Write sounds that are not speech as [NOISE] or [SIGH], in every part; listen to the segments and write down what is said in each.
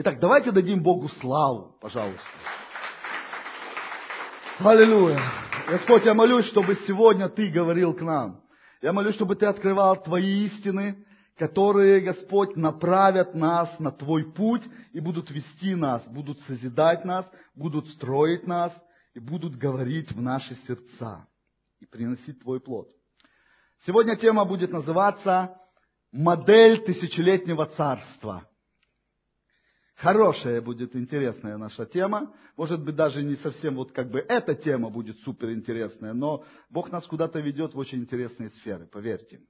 Итак, давайте дадим Богу славу, пожалуйста. Аллилуйя. Господь, я молюсь, чтобы сегодня Ты говорил к нам. Я молюсь, чтобы Ты открывал Твои истины, которые, Господь, направят нас на Твой путь и будут вести нас, будут созидать нас, будут строить нас и будут говорить в наши сердца и приносить Твой плод. Сегодня тема будет называться «Модель тысячелетнего царства». Хорошая будет интересная наша тема. Может быть, даже не совсем вот как бы эта тема будет супер интересная, но Бог нас куда-то ведет в очень интересные сферы, поверьте.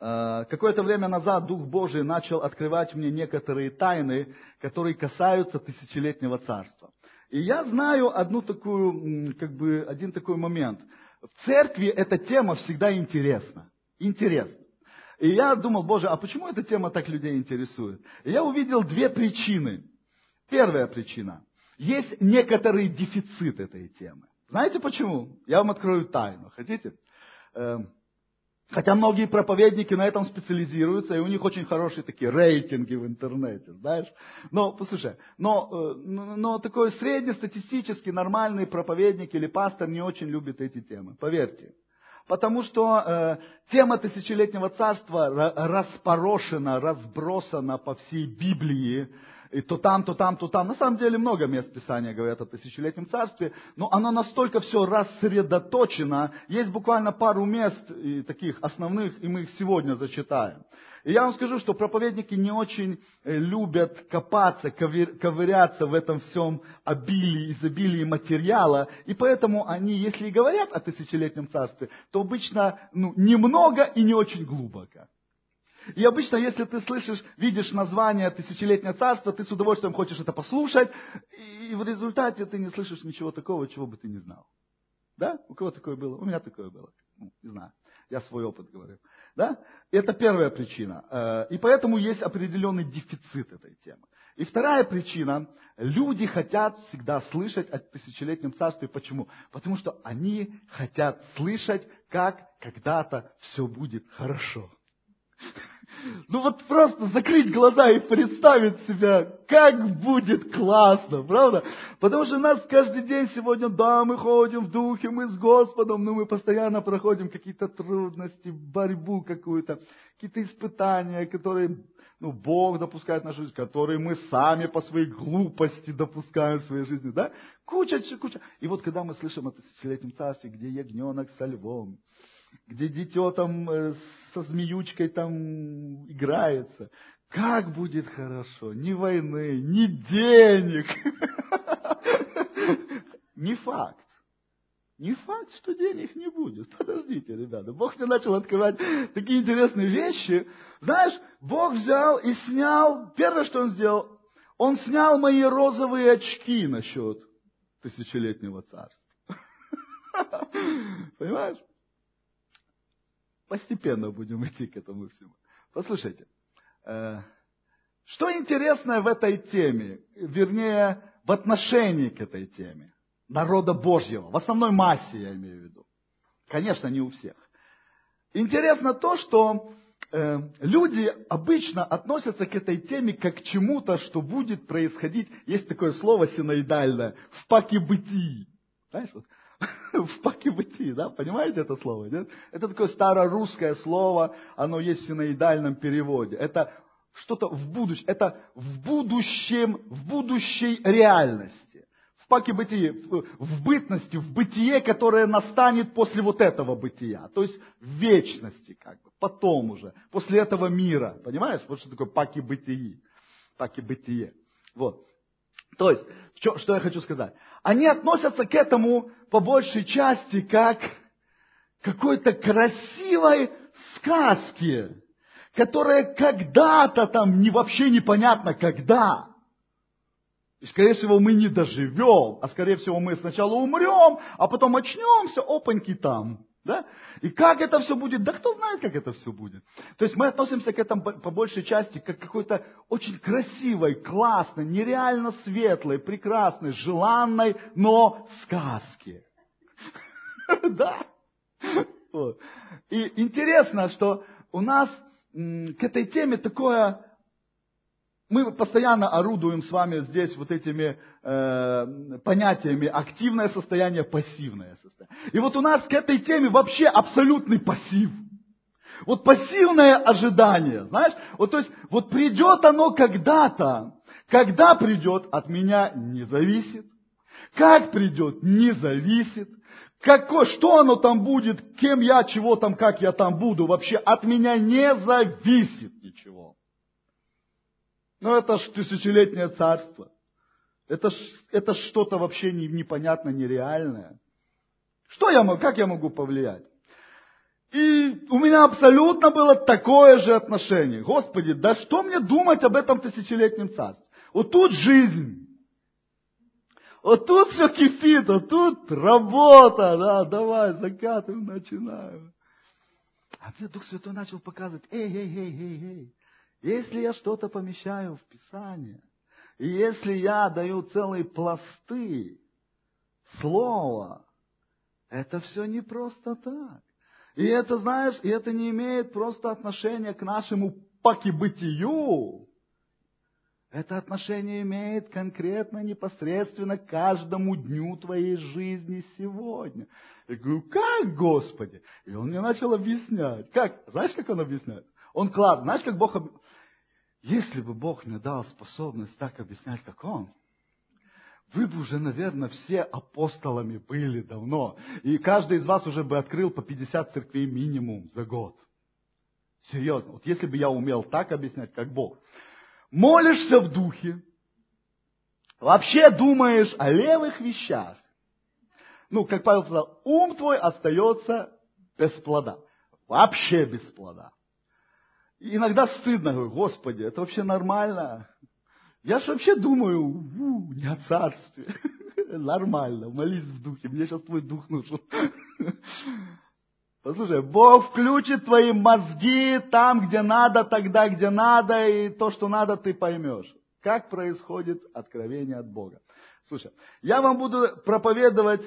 Э, какое-то время назад Дух Божий начал открывать мне некоторые тайны, которые касаются тысячелетнего царства. И я знаю одну такую, как бы, один такой момент. В церкви эта тема всегда интересна. Интересна. И я думал, Боже, а почему эта тема так людей интересует? И я увидел две причины. Первая причина. Есть некоторый дефицит этой темы. Знаете почему? Я вам открою тайну. Хотите? Эм, Хотя многие проповедники на этом специализируются, и у них очень хорошие такие рейтинги в интернете, знаешь. Но, послушай, но, э, но такой среднестатистический нормальный проповедник или пастор не очень любит эти темы, поверьте. Потому что э, тема тысячелетнего царства распорошена, разбросана по всей Библии, и то там, то там, то там. На самом деле много мест Писания говорят о тысячелетнем царстве, но оно настолько все рассредоточено, есть буквально пару мест и таких основных, и мы их сегодня зачитаем. И я вам скажу, что проповедники не очень э, любят копаться, ковыряться в этом всем обилии, изобилии материала, и поэтому они, если и говорят о тысячелетнем царстве, то обычно ну, немного и не очень глубоко. И обычно, если ты слышишь, видишь название «Тысячелетнее царство», ты с удовольствием хочешь это послушать, и в результате ты не слышишь ничего такого, чего бы ты не знал. Да? У кого такое было? У меня такое было. Ну, не знаю. Я свой опыт говорю. Да? Это первая причина. Э, и поэтому есть определенный дефицит этой темы. И вторая причина. Люди хотят всегда слышать о тысячелетнем царстве. Почему? Потому что они хотят слышать, как когда-то все будет хорошо. Ну вот просто закрыть глаза и представить себя, как будет классно, правда? Потому что нас каждый день сегодня, да, мы ходим в духе, мы с Господом, но мы постоянно проходим какие-то трудности, борьбу какую-то, какие-то испытания, которые ну, Бог допускает в нашу жизнь, которые мы сами по своей глупости допускаем в своей жизни, да? Куча, куча. И вот когда мы слышим о тысячелетнем царстве, где ягненок со львом, где дитё там э, со змеючкой там играется. Как будет хорошо? Ни войны, ни денег. [LAUGHS] Не факт. Не факт, что денег не будет. Подождите, ребята. Бог мне начал открывать такие интересные вещи. Знаешь, Бог взял и снял, первое, что Он сделал, Он снял мои розовые очки насчет тысячелетнего царства. [LAUGHS] Понимаешь? Постепенно будем [LAUGHS] идти к этому всему. Послушайте, э, что интересное в этой теме, вернее, в отношении к этой теме народа Божьего, в основной массе я имею в виду. Конечно, не у всех. Интересно то, что э, люди обычно относятся к этой теме как к чему-то, что будет происходить, есть такое слово синоидальное, в паке бытии. Знаешь, вот, [LAUGHS] в пакибыти, да, понимаете это слово, нет? Это такое старорусское слово, оно есть в синоидальном переводе. Это что-то в будущем, это в будущем, в будущей реальности. В паке бытие, в бытности, в бытие, которое настанет после вот этого бытия. То есть в вечности, как бы, потом уже, после этого мира. Понимаешь? Вот что такое паки бытие. Паки бытие. Вот. То есть, что я хочу сказать? Они относятся к этому по большей части как какой-то красивой сказке, которая когда-то там не вообще непонятно когда. И, скорее всего, мы не доживем, а, скорее всего, мы сначала умрем, а потом очнемся, опаньки там. Да? И как это все будет? Да кто знает, как это все будет. То есть мы относимся к этому по большей части как к какой-то очень красивой, классной, нереально светлой, прекрасной, желанной, но сказке. [LAUGHS] Да. И интересно, что у нас к этой теме такое мы постоянно орудуем с вами здесь вот этими э, понятиями активное состояние, пассивное состояние. И вот у нас к этой теме вообще абсолютный пассив. Вот пассивное ожидание, знаешь, вот то есть, вот придет оно когда-то, когда придет, от меня не зависит, как придет, не зависит, Какое, что оно там будет, кем я, чего там, как я там буду, вообще от меня не зависит ничего. Но это ж тысячелетнее царство. Это ж, это что-то вообще не, непонятно, нереальное. Что я могу, как я могу повлиять? И у меня абсолютно было такое же отношение. Господи, да что мне думать об этом тысячелетнем царстве? Вот тут жизнь. Вот тут все кипит, вот тут работа, да, давай, закатываем, начинаем. А мне Дух Святой начал показывать, эй, эй, эй, эй, эй, если я что-то помещаю в Писание, и если я даю целые пласты слова, это все не просто так. И это, знаешь, и это не имеет просто отношения к нашему покибытию. Это отношение имеет конкретно, непосредственно к каждому дню твоей жизни сегодня. Я говорю, как, Господи? И он мне начал объяснять. Как? Знаешь, как он объясняет? Он клад. Знаешь, как Бог. Если бы Бог мне дал способность так объяснять, как Он, вы бы уже, наверное, все апостолами были давно. И каждый из вас уже бы открыл по 50 церквей минимум за год. Серьезно. Вот если бы я умел так объяснять, как Бог. Молишься в духе. Вообще думаешь о левых вещах. Ну, как Павел сказал, ум твой остается без плода. Вообще без плода. И иногда стыдно, говорю, Господи, это вообще нормально. Я же вообще думаю, у, не о царстве. [LAUGHS] Нормально, молись в духе, мне сейчас твой дух нужен. Послушай, Бог включит твои мозги там, где надо, тогда, где надо, и то, что надо, ты поймешь. Как происходит откровение от Бога. Слушай, я вам буду проповедовать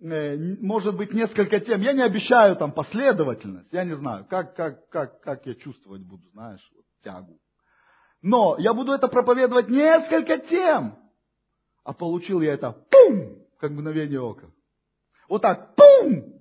может быть, несколько тем. Я не обещаю там последовательность, я не знаю, как, как, как, как я чувствовать буду, знаешь, вот, тягу. Но я буду это проповедовать несколько тем. А получил я это пум, как мгновение ока. Вот так, пум!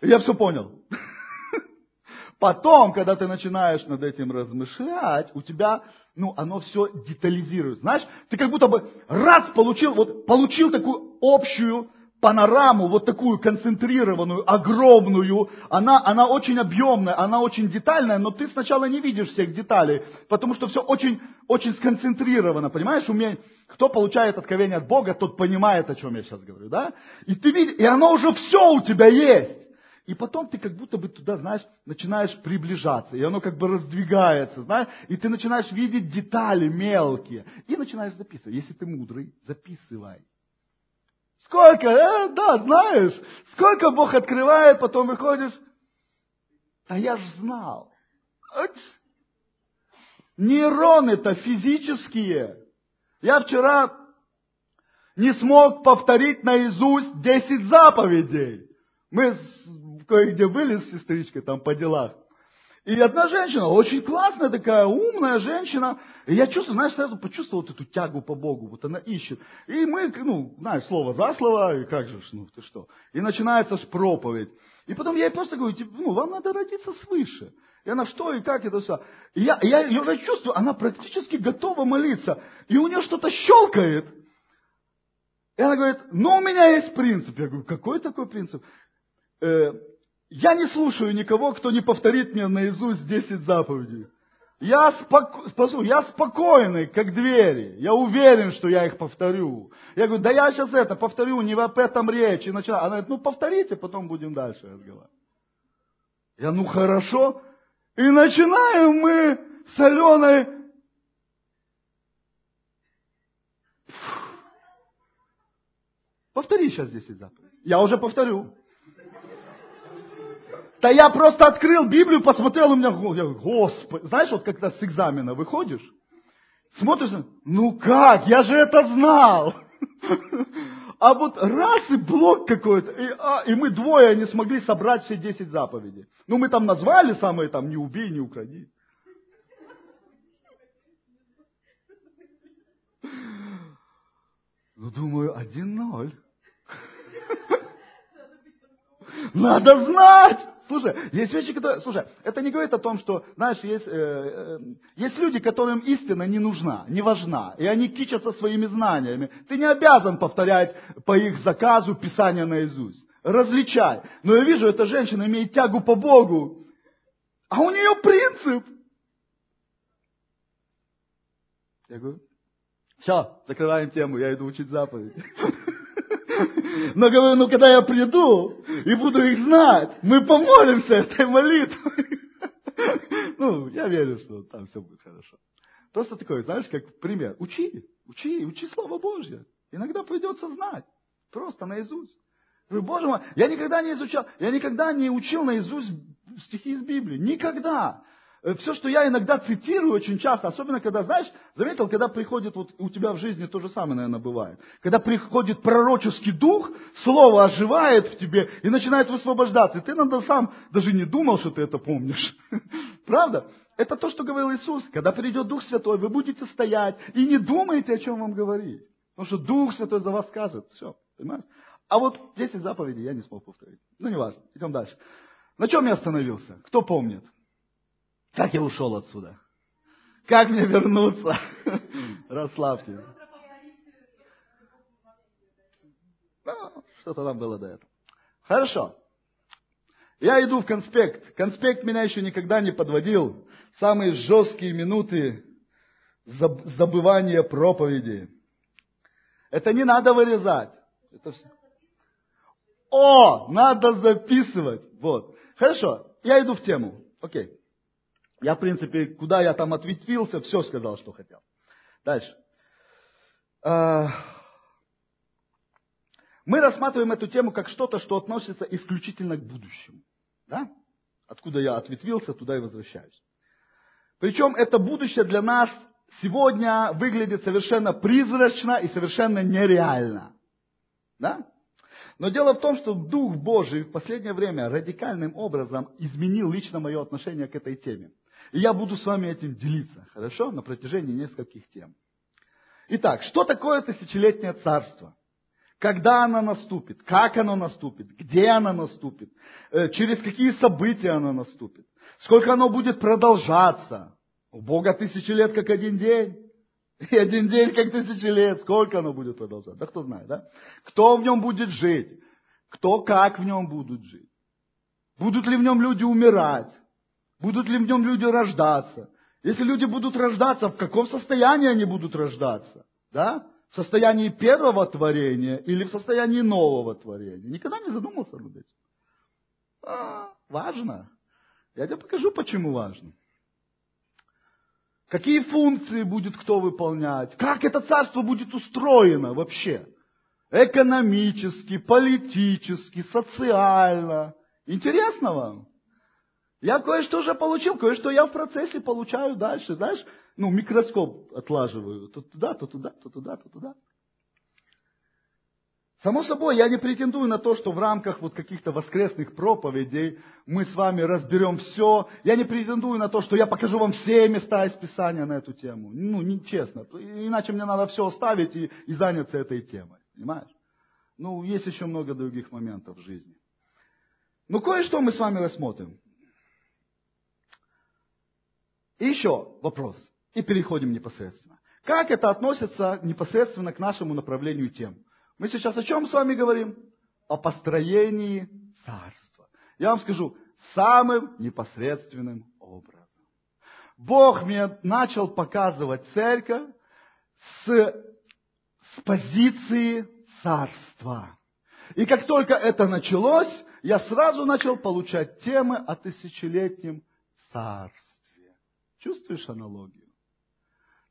Я все понял. [LAUGHS] Потом, когда ты начинаешь над этим размышлять, у тебя, ну, оно все детализирует. Знаешь, ты как будто бы раз получил, вот получил такую общую панораму, вот такую концентрированную, огромную, она, она очень объемная, она очень детальная, но ты сначала не видишь всех деталей, потому что все очень, очень сконцентрировано, понимаешь? Уме... Кто получает откровение от Бога, тот понимает, о чем я сейчас говорю, да? И ты видишь, и оно уже все у тебя есть. И потом ты как будто бы туда, знаешь, начинаешь приближаться, и оно как бы раздвигается, знаешь, и ты начинаешь видеть детали мелкие, и начинаешь записывать. Если ты мудрый, записывай. Сколько, э, да, знаешь, сколько Бог открывает, потом выходишь, а я ж знал. Нейроны-то физические. Я вчера не смог повторить наизусть 10 заповедей. Мы кое-где были с сестричкой там по делах. И одна женщина, очень классная такая, умная женщина. И я чувствую, знаешь, сразу почувствовал вот эту тягу по Богу. Вот она ищет. И мы, ну, знаешь, слово за слово, и как же, ну ты что. И начинается с проповедь. И потом я ей просто говорю, типа, ну, вам надо родиться свыше. И она что и как это все. И я, я, я уже чувствую, она практически готова молиться. И у нее что-то щелкает. И она говорит, ну у меня есть принцип. Я говорю, какой такой принцип? Э, я не слушаю никого, кто не повторит мне наизусть 10 заповедей. Я, споко... я спокойный, как двери. Я уверен, что я их повторю. Я говорю, да я сейчас это повторю, не об этом речь. И начала... Она говорит, ну повторите, потом будем дальше разговаривать. Я, ну хорошо. И начинаем мы с Аленой Повтори сейчас 10 заповедей. Я уже повторю. Да я просто открыл Библию, посмотрел, у меня, я, Господи, знаешь, вот когда с экзамена выходишь, смотришь, ну как, я же это знал. А вот раз и блок какой-то, и, а, и мы двое не смогли собрать все 10 заповедей. Ну мы там назвали самые там «не убей, не укради». Ну, думаю, один ноль. Надо знать! Слушай, есть вещи, которые... Слушай, это не говорит о том, что, знаешь, есть, э, э, есть люди, которым истина не нужна, не важна, и они кичатся своими знаниями. Ты не обязан повторять по их заказу Писание наизусть. Различай. Но я вижу, эта женщина имеет тягу по Богу, а у нее принцип. Я говорю, все, закрываем тему, я иду учить заповедь. [LAUGHS] Но говорю, ну когда я приду и буду их знать, мы помолимся этой молитвой. [LAUGHS] Ну, я верю, что там все будет хорошо. Просто такой, знаешь, как пример. Учи, учи, учи Слово Божье. Иногда придется знать. Просто наизусть. Говорю, Боже мой, я никогда не изучал, я никогда не учил наизусть стихи из Библии. Никогда. Э, все, что я иногда цитирую очень часто, особенно когда, знаешь, заметил, когда приходит, вот у тебя в жизни то же самое, наверное, бывает. Когда приходит пророческий дух, слово оживает в тебе и начинает высвобождаться. И ты иногда сам даже не думал, что ты это помнишь. [LAUGHS] Правда? Это то, что говорил Иисус. Когда придет Дух Святой, вы будете стоять и не думаете, о чем вам говорить. Потому что Дух Святой за вас скажет. Все, понимаешь? А вот 10 заповедей я не смог повторить. Ну, не важно. Идем дальше. На чем я остановился? Кто помнит? Как я ушел отсюда? Как мне вернуться? [LAUGHS] Расслабьте. Ну, что-то там было до этого. Хорошо. Я иду в конспект. Конспект меня еще никогда не подводил. Самые жесткие минуты забывания проповеди. Это не надо вырезать. Это все. О, надо записывать. Вот. Хорошо, я иду в тему. Окей. Я, в принципе, куда я там ответвился, все сказал, что хотел. Дальше. А, мы рассматриваем эту тему как что-то, что относится исключительно к будущему. Да? Откуда я ответвился, туда и возвращаюсь. Причем это будущее для нас сегодня выглядит совершенно призрачно и совершенно нереально. Да? Но дело в том, что Дух Божий в последнее время радикальным образом изменил лично мое отношение к этой теме. И я буду с вами этим делиться, хорошо, на протяжении нескольких тем. Итак, что такое тысячелетнее царство? Когда оно наступит? Как оно наступит? Где оно наступит? Э, через какие события оно наступит? Сколько оно будет продолжаться? У Бога тысячи лет, как один день. [LAUGHS] И один день, как тысячи лет. Сколько оно будет продолжаться? Да кто знает, да? Кто в нем будет жить? Кто как в нем будут жить? Будут ли в нем люди умирать? Будут ли в нем люди рождаться? Если люди будут рождаться, в каком состоянии они будут рождаться? Да? В состоянии первого творения или в состоянии нового творения? Никогда не задумался над этим. А, важно. Я тебе покажу, почему важно. Какие функции будет кто выполнять? Как это царство будет устроено вообще? Экономически, политически, социально. Интересно вам? Я кое-что уже получил, кое-что я в процессе получаю дальше. Знаешь, ну, микроскоп отлаживаю. То туда, то туда, то туда, то туда. Само собой, я не претендую на то, что в рамках вот каких-то воскресных проповедей мы с вами разберем все. Я не претендую на то, что я покажу вам все места из Писания на эту тему. Ну, нечестно. Иначе мне надо все оставить и, и заняться этой темой. Понимаешь? Ну, есть еще много других моментов в жизни. Но кое-что мы с вами рассмотрим. И еще вопрос. И переходим непосредственно. Как это относится непосредственно к нашему направлению тем? Мы сейчас о чем с вами говорим? О построении царства. Я вам скажу, самым непосредственным образом. Бог мне начал показывать церковь с, с позиции царства. И как только это началось, я сразу начал получать темы о тысячелетнем царстве. Чувствуешь аналогию?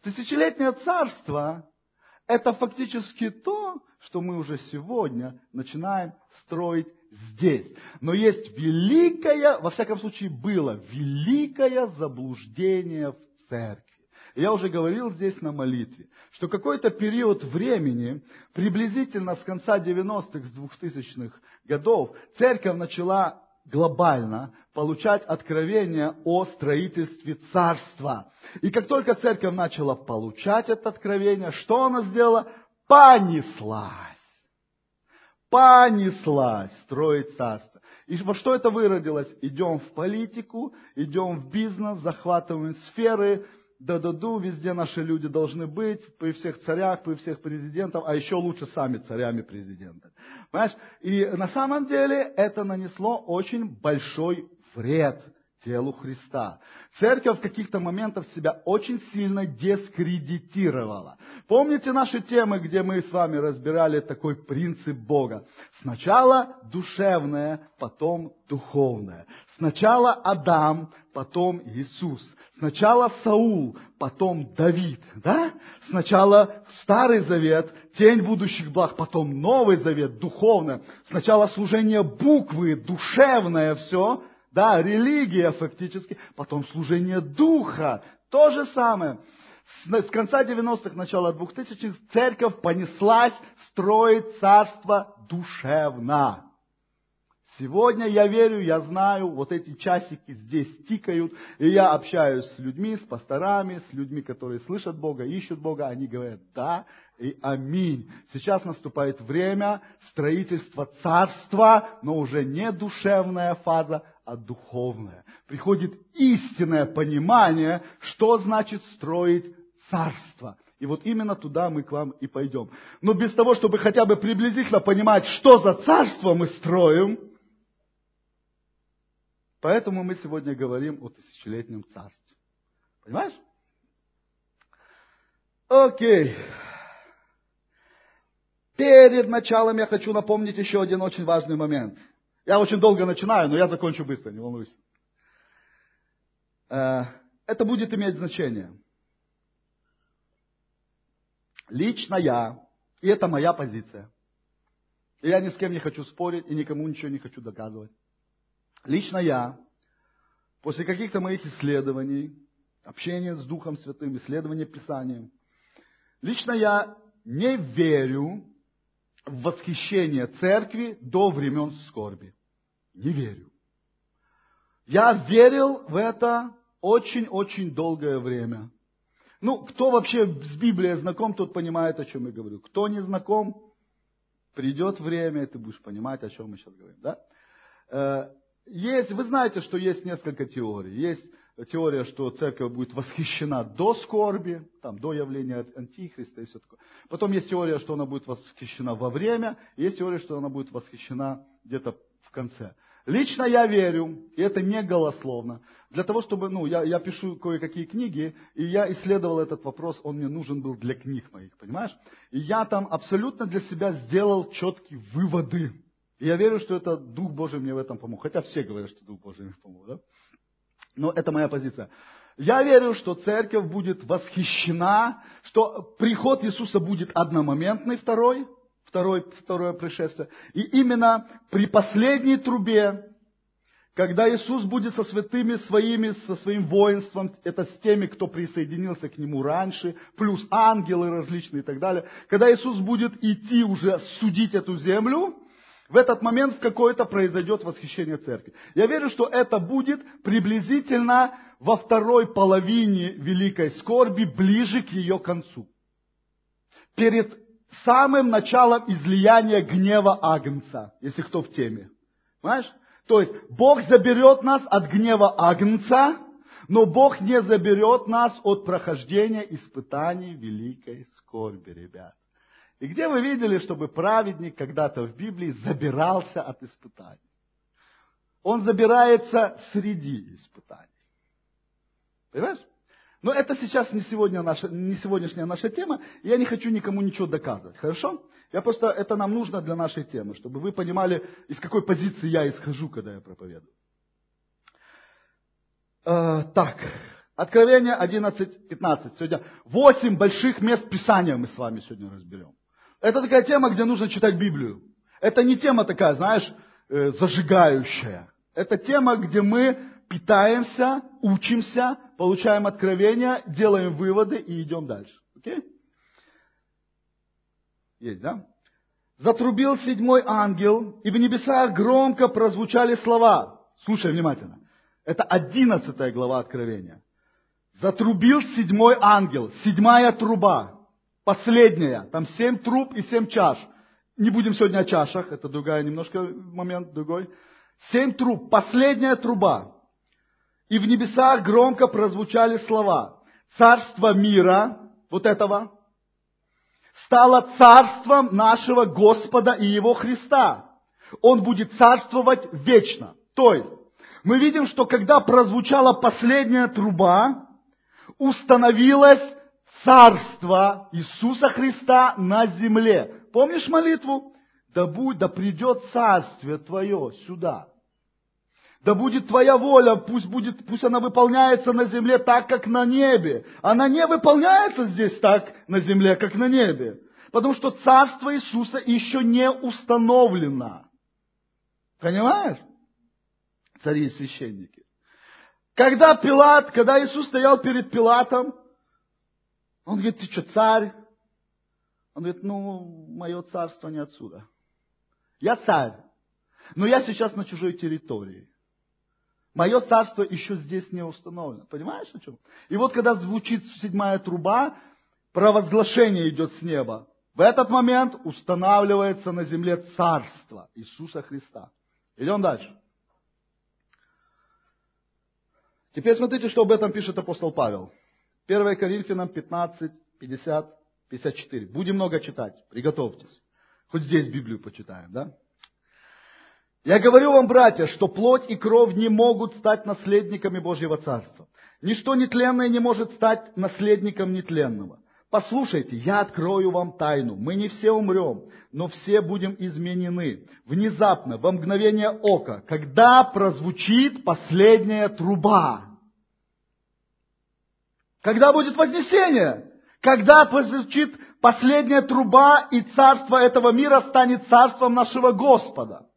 Тысячелетнее царство – это фактически то, что мы уже сегодня начинаем строить здесь. Но есть великое, во всяком случае было, великое заблуждение в церкви. Я уже говорил здесь на молитве, что какой-то период времени, приблизительно с конца 90-х, с 2000-х годов, церковь начала глобально получать откровение о строительстве царства. И как только церковь начала получать это откровение, что она сделала? понеслась. Понеслась строить царство. И во что это выродилось? Идем в политику, идем в бизнес, захватываем сферы, да-да-ду, везде наши люди должны быть, при всех царях, при всех президентах, а еще лучше сами царями президента. Понимаешь? И на самом деле это нанесло очень большой вред телу Христа. Церковь в каких-то моментах себя очень сильно дискредитировала. Помните наши темы, где мы с вами разбирали такой принцип Бога? Сначала душевное, потом духовное. Сначала Адам, потом Иисус. Сначала Саул, потом Давид. Да? Сначала Старый Завет, тень будущих благ, потом Новый Завет, духовное. Сначала служение буквы, душевное все, да, религия фактически, потом служение духа, то же самое. С конца 90-х, начала 2000-х церковь понеслась строить царство душевно. Сегодня я верю, я знаю, вот эти часики здесь тикают, и я общаюсь с людьми, с пасторами, с людьми, которые слышат Бога, ищут Бога, они говорят «да» и «аминь». Сейчас наступает время строительства царства, но уже не душевная фаза, а духовная. Приходит истинное понимание, что значит строить царство. И вот именно туда мы к вам и пойдем. Но без того, чтобы хотя бы приблизительно понимать, что за царство мы строим, поэтому мы сегодня говорим о тысячелетнем царстве. Понимаешь? Окей. Перед началом я хочу напомнить еще один очень важный момент – я очень долго начинаю, но я закончу быстро, не волнуйся. Э, это будет иметь значение. Лично я, и это моя позиция. И я ни с кем не хочу спорить, и никому ничего не хочу доказывать. Лично я, после каких-то моих исследований, общения с Духом Святым, исследования Писания, лично я не верю в восхищение церкви до времен скорби. Не верю. Я верил в это очень-очень долгое время. Ну, кто вообще с Библией знаком, тот понимает, о чем я говорю. Кто не знаком, придет время, и ты будешь понимать, о чем мы сейчас говорим. Да? Э, есть, вы знаете, что есть несколько теорий. Есть теория, что церковь будет восхищена до скорби, там, до явления Антихриста и все такое. Потом есть теория, что она будет восхищена во время, есть теория, что она будет восхищена где-то в конце. Лично я верю, и это не голословно, для того, чтобы, ну, я, я пишу кое-какие книги, и я исследовал этот вопрос, он мне нужен был для книг моих, понимаешь? И я там абсолютно для себя сделал четкие выводы. И я верю, что это Дух Божий мне в этом помог. Хотя все говорят, что Дух Божий мне помог, да? Но это моя позиция. Я верю, что церковь будет восхищена, что приход Иисуса будет одномоментный, второй, второй, второе пришествие. И именно при последней трубе, когда Иисус будет со святыми своими, со своим воинством, это с теми, кто присоединился к Нему раньше, плюс ангелы различные и так далее, когда Иисус будет идти уже судить эту землю, в этот момент в какое-то произойдет восхищение церкви. Я верю, что это будет приблизительно во второй половине великой скорби, ближе к ее концу. Перед самым началом излияния гнева Агнца, если кто в теме. Понимаешь? То есть Бог заберет нас от гнева Агнца, но Бог не заберет нас от прохождения испытаний великой скорби, ребят. И где вы видели, чтобы праведник когда-то в Библии забирался от испытаний? Он забирается среди испытаний. Понимаешь? Но это сейчас не, сегодня наша, не сегодняшняя наша тема, и я не хочу никому ничего доказывать, хорошо? Я просто, это нам нужно для нашей темы, чтобы вы понимали, из какой позиции я исхожу, когда я проповедую. Э, так, Откровение 11.15. Сегодня восемь больших мест Писания мы с вами сегодня разберем. Это такая тема, где нужно читать Библию. Это не тема такая, знаешь, э, зажигающая. Это тема, где мы питаемся, учимся, получаем откровения, делаем выводы и идем дальше. Окей? Есть, да? Затрубил седьмой ангел, и в небесах громко прозвучали слова. Слушай внимательно. Это одиннадцатая глава Откровения. Затрубил седьмой ангел, седьмая труба. Последняя. Там семь труб и семь чаш. Не будем сегодня о чашах, это другая немножко момент, другой. Семь труб. Последняя труба. И в небесах громко прозвучали слова. Царство мира, вот этого, стало царством нашего Господа и Его Христа. Он будет царствовать вечно. То есть, мы видим, что когда прозвучала последняя труба, установилось царство Иисуса Христа на земле. Помнишь молитву? Да, будь, да придет царствие твое сюда. Да будет твоя воля, пусть, будет, пусть она выполняется на земле так, как на небе. Она не выполняется здесь так на земле, как на небе. Потому что царство Иисуса еще не установлено. Понимаешь? Цари и священники. Когда Пилат, когда Иисус стоял перед Пилатом, он говорит, ты что, царь? Он говорит, ну, мое царство не отсюда. Я царь, но я сейчас на чужой территории. Мое царство еще здесь не установлено. Понимаешь, о чем? И вот когда звучит седьмая труба, провозглашение идет с неба. В этот момент устанавливается на земле царство Иисуса Христа. Идем дальше. Теперь смотрите, что об этом пишет апостол Павел. 1 Коринфянам 15, 50, 54. Будем много читать, приготовьтесь. Хоть здесь Библию почитаем, да? Я говорю вам, братья, что плоть и кровь не могут стать наследниками Божьего Царства. Ничто нетленное не может стать наследником нетленного. Послушайте, я открою вам тайну. Мы не все умрем, но все будем изменены. Внезапно, во мгновение ока, когда прозвучит последняя труба. Когда будет вознесение? Когда прозвучит последняя труба, и царство этого мира станет царством нашего Господа.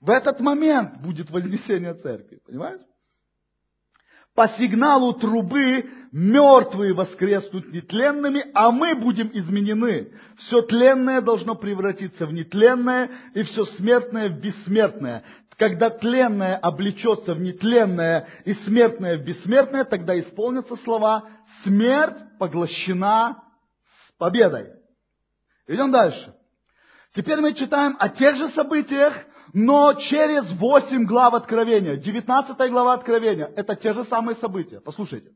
В этот момент будет вознесение церкви, понимаешь? По сигналу трубы мертвые воскреснут нетленными, а мы будем изменены. Все тленное должно превратиться в нетленное, и все смертное в бессмертное. Когда тленное облечется в нетленное и смертное в бессмертное, тогда исполнятся слова «смерть поглощена с победой». Идем дальше. Теперь мы читаем о тех же событиях, но через 8 глав Откровения, 19 глава Откровения, это те же самые события. Послушайте.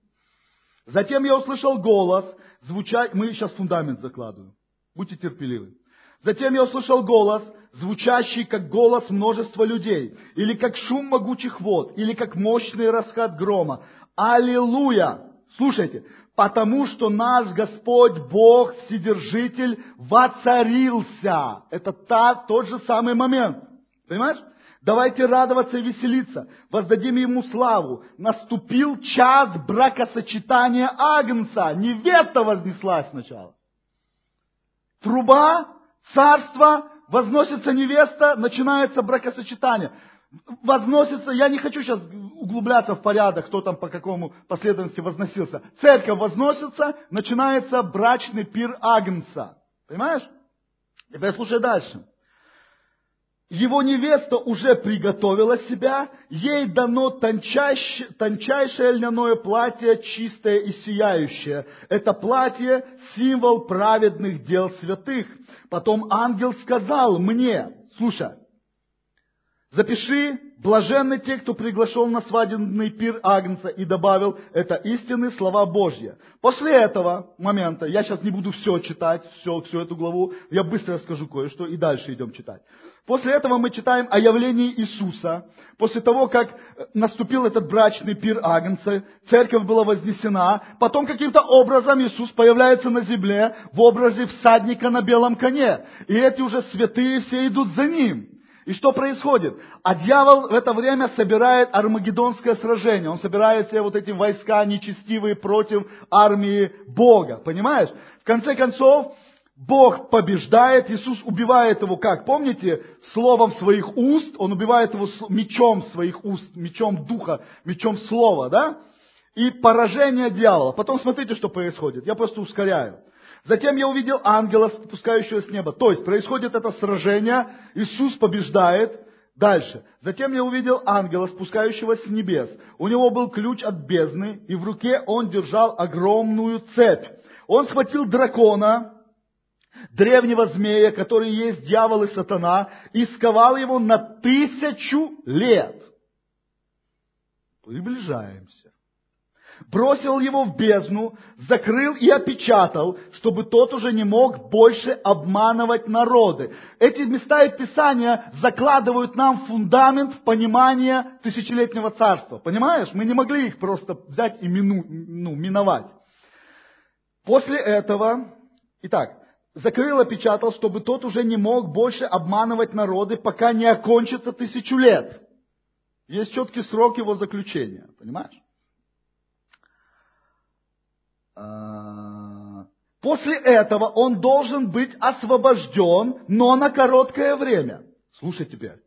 Затем я услышал голос, звучать, мы сейчас фундамент закладываем, будьте терпеливы. Затем я услышал голос, звучащий как голос множества людей, или как шум могучих вод, или как мощный раскат грома. Аллилуйя! Слушайте, потому что наш Господь Бог, Вседержитель, воцарился. Это та, тот же самый момент. Понимаешь? Давайте радоваться и веселиться. Воздадим ему славу. Наступил час бракосочетания Агнца. Невеста вознеслась сначала. Труба, царство, возносится невеста, начинается бракосочетание. Возносится, я не хочу сейчас углубляться в порядок, кто там по какому последовательности возносился. Церковь возносится, начинается брачный пир Агнца. Понимаешь? Теперь слушай дальше. Его невеста уже приготовила себя, ей дано тончайшее, тончайшее льняное платье, чистое и сияющее. Это платье – символ праведных дел святых. Потом ангел сказал мне, слушай, запиши, блаженны те, кто приглашен на свадебный пир Агнца, и добавил, это истинные слова Божьи. После этого момента, я сейчас не буду все читать, все, всю эту главу, я быстро расскажу кое-что, и дальше идем читать. После этого мы читаем о явлении Иисуса. После того, как наступил этот брачный пир Агнца, церковь была вознесена, потом каким-то образом Иисус появляется на земле в образе всадника на белом коне. И эти уже святые все идут за ним. И что происходит? А дьявол в это время собирает армагеддонское сражение. Он собирает все вот эти войска нечестивые против армии Бога. Понимаешь? В конце концов, Бог побеждает, Иисус убивает его как? Помните, словом своих уст, он убивает его мечом своих уст, мечом духа, мечом слова, да? И поражение дьявола. Потом смотрите, что происходит. Я просто ускоряю. Затем я увидел ангела, спускающего с неба. То есть происходит это сражение, Иисус побеждает, Дальше. Затем я увидел ангела, спускающегося с небес. У него был ключ от бездны, и в руке он держал огромную цепь. Он схватил дракона, древнего змея, который есть дьявол и сатана, и сковал его на тысячу лет. Приближаемся бросил его в бездну, закрыл и опечатал, чтобы тот уже не мог больше обманывать народы. Эти места и Писания закладывают нам фундамент в понимание тысячелетнего царства. Понимаешь? Мы не могли их просто взять и мину, ну, миновать. После этого, итак, закрыл, опечатал, чтобы тот уже не мог больше обманывать народы, пока не окончится тысячу лет. Есть четкий срок его заключения, понимаешь? А, после этого он должен быть освобожден, но на короткое время. Слушай теперь.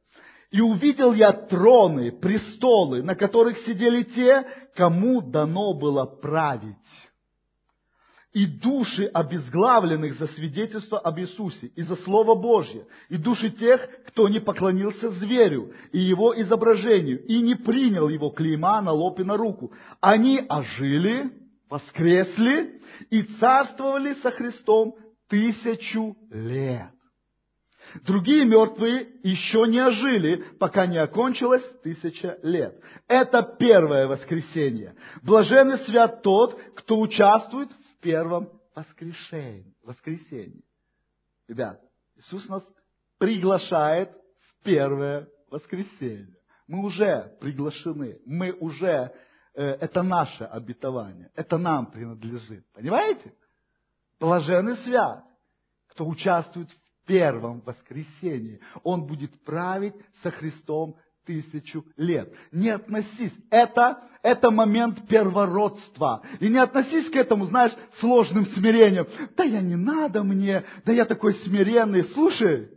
И увидел я троны, престолы, на которых сидели те, кому дано было править. И души обезглавленных за свидетельство об Иисусе и за Слово Божье, и души тех, кто не поклонился зверю и его изображению, и не принял его клейма на лоб и на руку. Они ожили, воскресли и царствовали со Христом тысячу лет. Другие мертвые еще не ожили, пока не окончилась тысяча лет. Это первое воскресенье. Блаженный свят тот, кто участвует в первом воскрешении. воскресенье. Ребят, Иисус нас приглашает в первое воскресенье. Мы уже приглашены, мы уже Э, это наше обетование, это нам принадлежит. Понимаете? Блаженный свят, кто участвует в первом воскресении. Он будет править со Христом тысячу лет. Не относись. Это, это момент первородства. И не относись к этому, знаешь, сложным смирением. Да я не надо мне, да я такой смиренный. Слушай,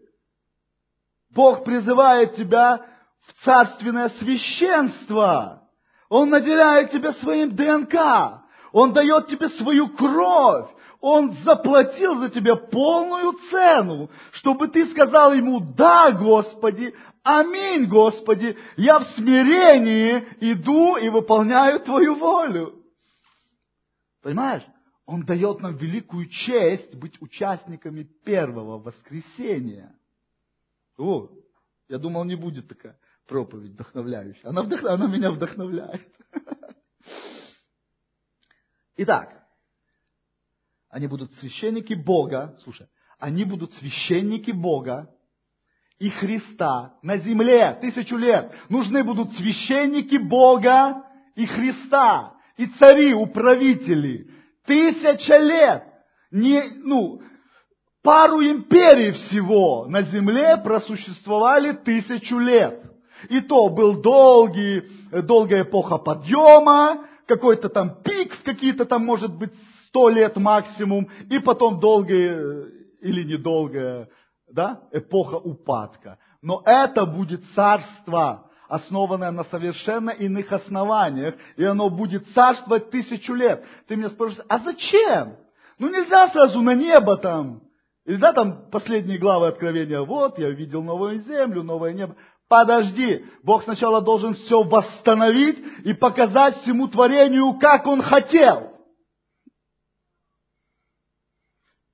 Бог призывает тебя в царственное священство. Он наделяет тебя своим ДНК. Он дает тебе свою кровь. Он заплатил за тебя полную цену, чтобы ты сказал ему, да, Господи, аминь, Господи, я в смирении иду и выполняю Твою волю. Понимаешь? Он дает нам великую честь быть участниками первого воскресения. О, я думал, не будет такая проповедь вдохновляющая. Она, вдох... Она меня вдохновляет. [LAUGHS] Итак, они будут священники Бога, слушай, они будут священники Бога и Христа на земле тысячу лет. Нужны будут священники Бога и Христа, и цари, управители. Тысяча лет. Не, ну, пару империй всего на земле просуществовали тысячу лет. И то был долгий, долгая эпоха подъема, какой-то там пик какие-то там, может быть, сто лет максимум, и потом долгая или недолгая да, эпоха упадка. Но это будет царство, основанное на совершенно иных основаниях, и оно будет царствовать тысячу лет. Ты меня спрашиваешь, а зачем? Ну нельзя сразу на небо там. Или да, там последние главы Откровения, вот, я видел новую землю, новое небо. Подожди, Бог сначала должен все восстановить и показать всему творению, как Он хотел.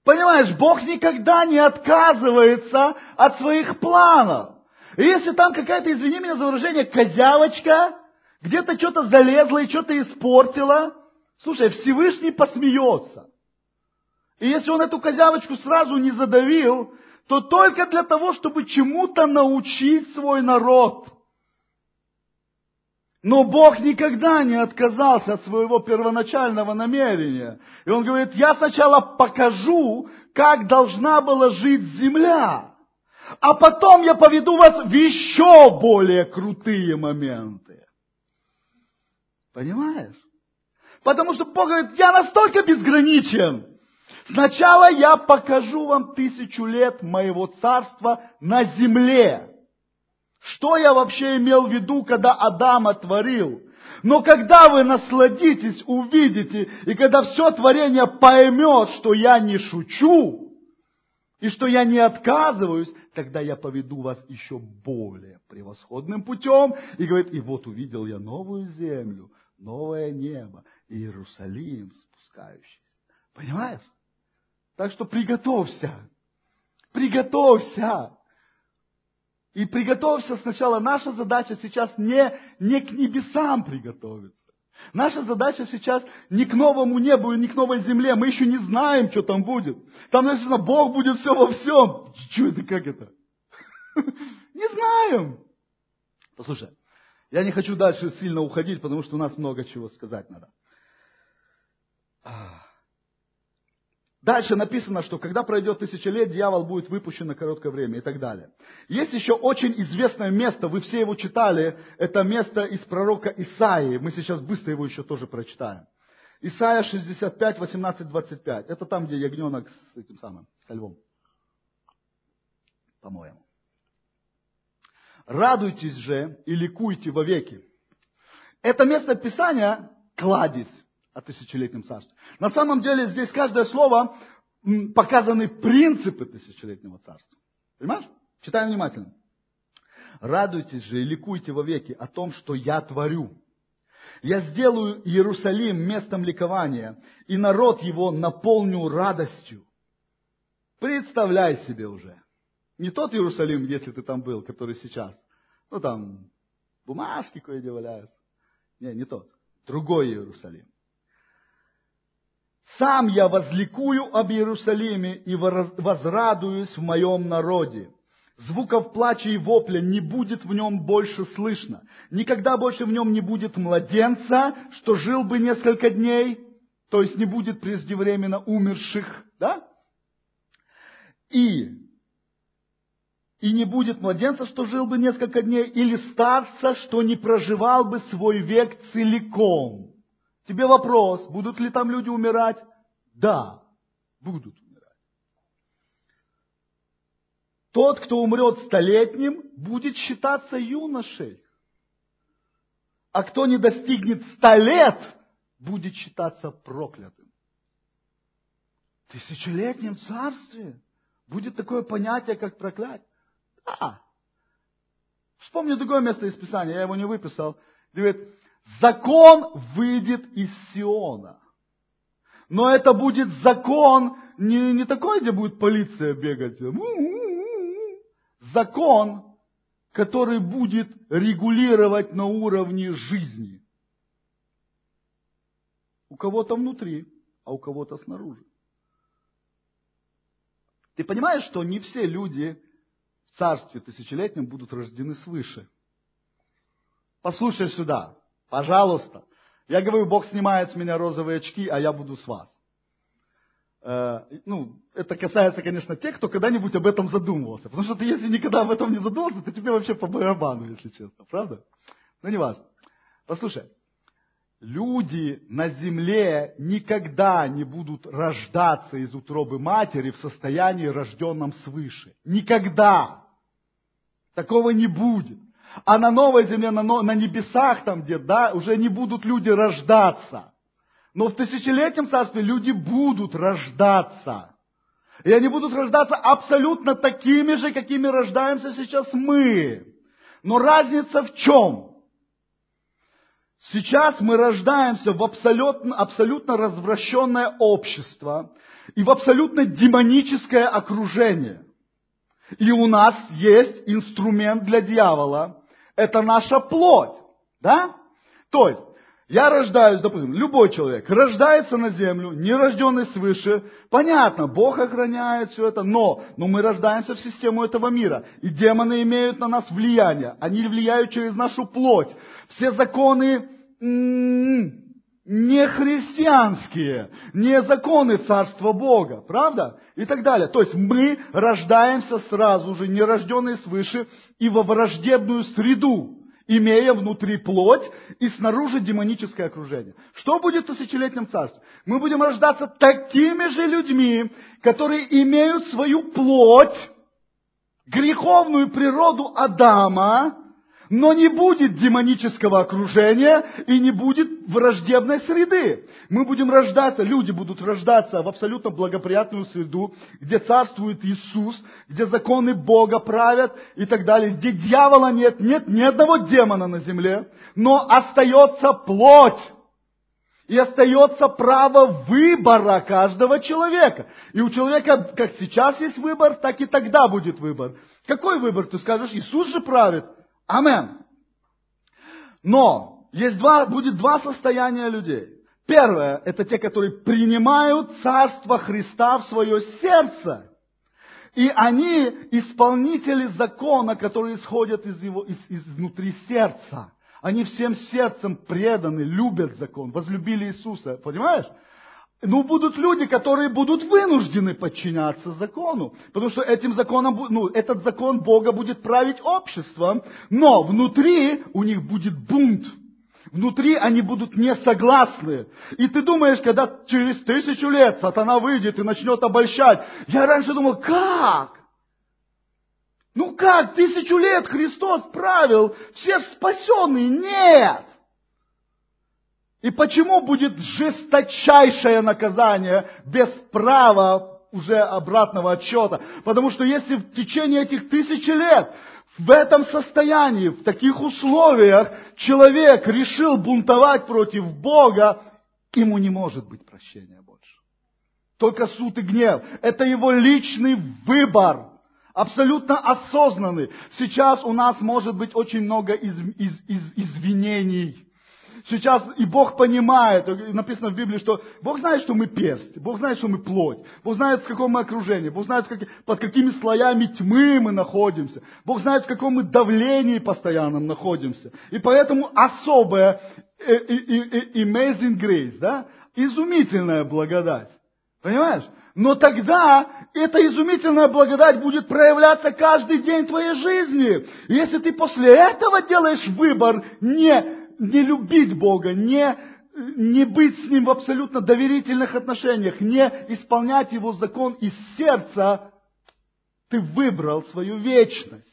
Понимаешь, Бог никогда не отказывается от своих планов. И если там какая-то, извини меня за выражение, козявочка, где-то что-то залезла и что-то испортила, слушай, Всевышний посмеется. И если он эту козявочку сразу не задавил, то только для того, чтобы чему-то научить свой народ. Но Бог никогда не отказался от своего первоначального намерения. И Он говорит, я сначала покажу, как должна была жить земля. А потом я поведу вас в еще более крутые моменты. Понимаешь? Потому что Бог говорит, я настолько безграничен, Сначала я покажу вам тысячу лет моего царства на земле. Что я вообще имел в виду, когда Адама творил? Но когда вы насладитесь, увидите, и когда все творение поймет, что я не шучу, и что я не отказываюсь, тогда я поведу вас еще более превосходным путем. И говорит, и вот увидел я новую землю, новое небо, Иерусалим спускающийся. Понимаешь? Так что приготовься. Приготовься. И приготовься сначала. Наша задача сейчас не, не к небесам приготовиться. Наша задача сейчас не к новому небу и не к новой земле. Мы еще не знаем, что там будет. Там написано, Бог будет все во всем. Что это, как это? [LAUGHS] Не знаем. Послушай, я не хочу дальше сильно уходить, потому что у нас много чего сказать надо. Дальше написано, что когда пройдет тысяча лет, дьявол будет выпущен на короткое время и так далее. Есть еще очень известное место, вы все его читали, это место из пророка Исаии. Мы сейчас быстро его еще тоже прочитаем. Исаия 65, 18, 25. Это там, где ягненок с этим самым, со львом. По-моему. Радуйтесь же и ликуйте вовеки. Это место Писания кладезь о тысячелетнем царстве. На самом деле здесь каждое слово показаны принципы тысячелетнего царства. Понимаешь? Читаем внимательно. Радуйтесь же и ликуйте вовеки о том, что я творю. Я сделаю Иерусалим местом ликования, и народ его наполню радостью. Представляй себе уже. Не тот Иерусалим, если ты там был, который сейчас. Ну там бумажки кое-где валяются. Не, не тот. Другой Иерусалим. Сам я возликую об Иерусалиме и возрадуюсь в моем народе. Звуков плача и вопля не будет в нем больше слышно. Никогда больше в нем не будет младенца, что жил бы несколько дней, то есть не будет преждевременно умерших, да? И, и не будет младенца, что жил бы несколько дней, или старца, что не проживал бы свой век целиком. Тебе вопрос, будут ли там люди умирать? Да, будут умирать. Тот, кто умрет столетним, будет считаться юношей. А кто не достигнет ста лет, будет считаться проклятым. В тысячелетнем царстве будет такое понятие, как проклять. Да. Вспомни другое место из Писания, я его не выписал. Говорит, Закон выйдет из Сиона. Но это будет закон не, не такой, где будет полиция бегать. Закон, который будет регулировать на уровне жизни. У кого-то внутри, а у кого-то снаружи. Ты понимаешь, что не все люди в царстве тысячелетнем будут рождены свыше? Послушай сюда. Пожалуйста. Я говорю, Бог снимает с меня розовые очки, а я буду с вас. Э, ну, это касается, конечно, тех, кто когда-нибудь об этом задумывался. Потому что ты, если никогда об этом не задумывался, то тебе вообще по барабану, если честно. Правда? Ну, не важно. Послушай, люди на земле никогда не будут рождаться из утробы матери в состоянии рожденном свыше. Никогда. Такого не будет. А на новой земле, на, на небесах там где, да, уже не будут люди рождаться. Но в тысячелетнем царстве люди будут рождаться. И они будут рождаться абсолютно такими же, какими рождаемся сейчас мы. Но разница в чем? Сейчас мы рождаемся в абсолютно, абсолютно развращенное общество и в абсолютно демоническое окружение. И у нас есть инструмент для дьявола, это наша плоть. Да? То есть, я рождаюсь, допустим, любой человек рождается на землю, нерожденный свыше. Понятно, Бог охраняет все это, но, но мы рождаемся в систему этого мира. И демоны имеют на нас влияние. Они влияют через нашу плоть. Все законы м-м, не христианские, не законы Царства Бога, правда? И так далее. То есть мы рождаемся сразу же, нерожденные свыше, и во враждебную среду, имея внутри плоть и снаружи демоническое окружение. Что будет в тысячелетнем царстве? Мы будем рождаться такими же людьми, которые имеют свою плоть, греховную природу Адама, но не будет демонического окружения и не будет враждебной среды. Мы будем рождаться, люди будут рождаться в абсолютно благоприятную среду, где царствует Иисус, где законы Бога правят и так далее, где дьявола нет, нет ни одного демона на земле, но остается плоть. И остается право выбора каждого человека. И у человека, как сейчас есть выбор, так и тогда будет выбор. Какой выбор? Ты скажешь, Иисус же правит. Амен. Но есть два, будет два состояния людей. Первое, это те, которые принимают Царство Христа в свое сердце. И они исполнители закона, которые исходят из его, из, изнутри сердца. Они всем сердцем преданы, любят закон, возлюбили Иисуса. Понимаешь? Ну, будут люди, которые будут вынуждены подчиняться закону. Потому что этим законом, ну, этот закон Бога будет править обществом, но внутри у них будет бунт. Внутри они будут не согласны. И ты думаешь, когда через тысячу лет сатана выйдет и начнет обольщать. Я раньше думал, как? Ну как, тысячу лет Христос правил, все спасенные? Нет! И почему будет жесточайшее наказание без права уже обратного отчета? Потому что если в течение этих тысячи лет в этом состоянии, в таких условиях человек решил бунтовать против Бога, ему не может быть прощения больше. Только суд и гнев. Это его личный выбор. Абсолютно осознанный. Сейчас у нас может быть очень много из, из, из, извинений Сейчас и Бог понимает, написано в Библии, что Бог знает, что мы персть, Бог знает, что мы плоть, Бог знает, в каком мы окружении, Бог знает, под какими слоями тьмы мы находимся, Бог знает, в каком мы давлении постоянном находимся. И поэтому особая э, amazing grace, да, изумительная благодать. Понимаешь? Но тогда эта изумительная благодать будет проявляться каждый день твоей жизни. Если ты после этого делаешь выбор не не любить Бога, не, не быть с Ним в абсолютно доверительных отношениях, не исполнять Его закон из сердца, ты выбрал свою вечность.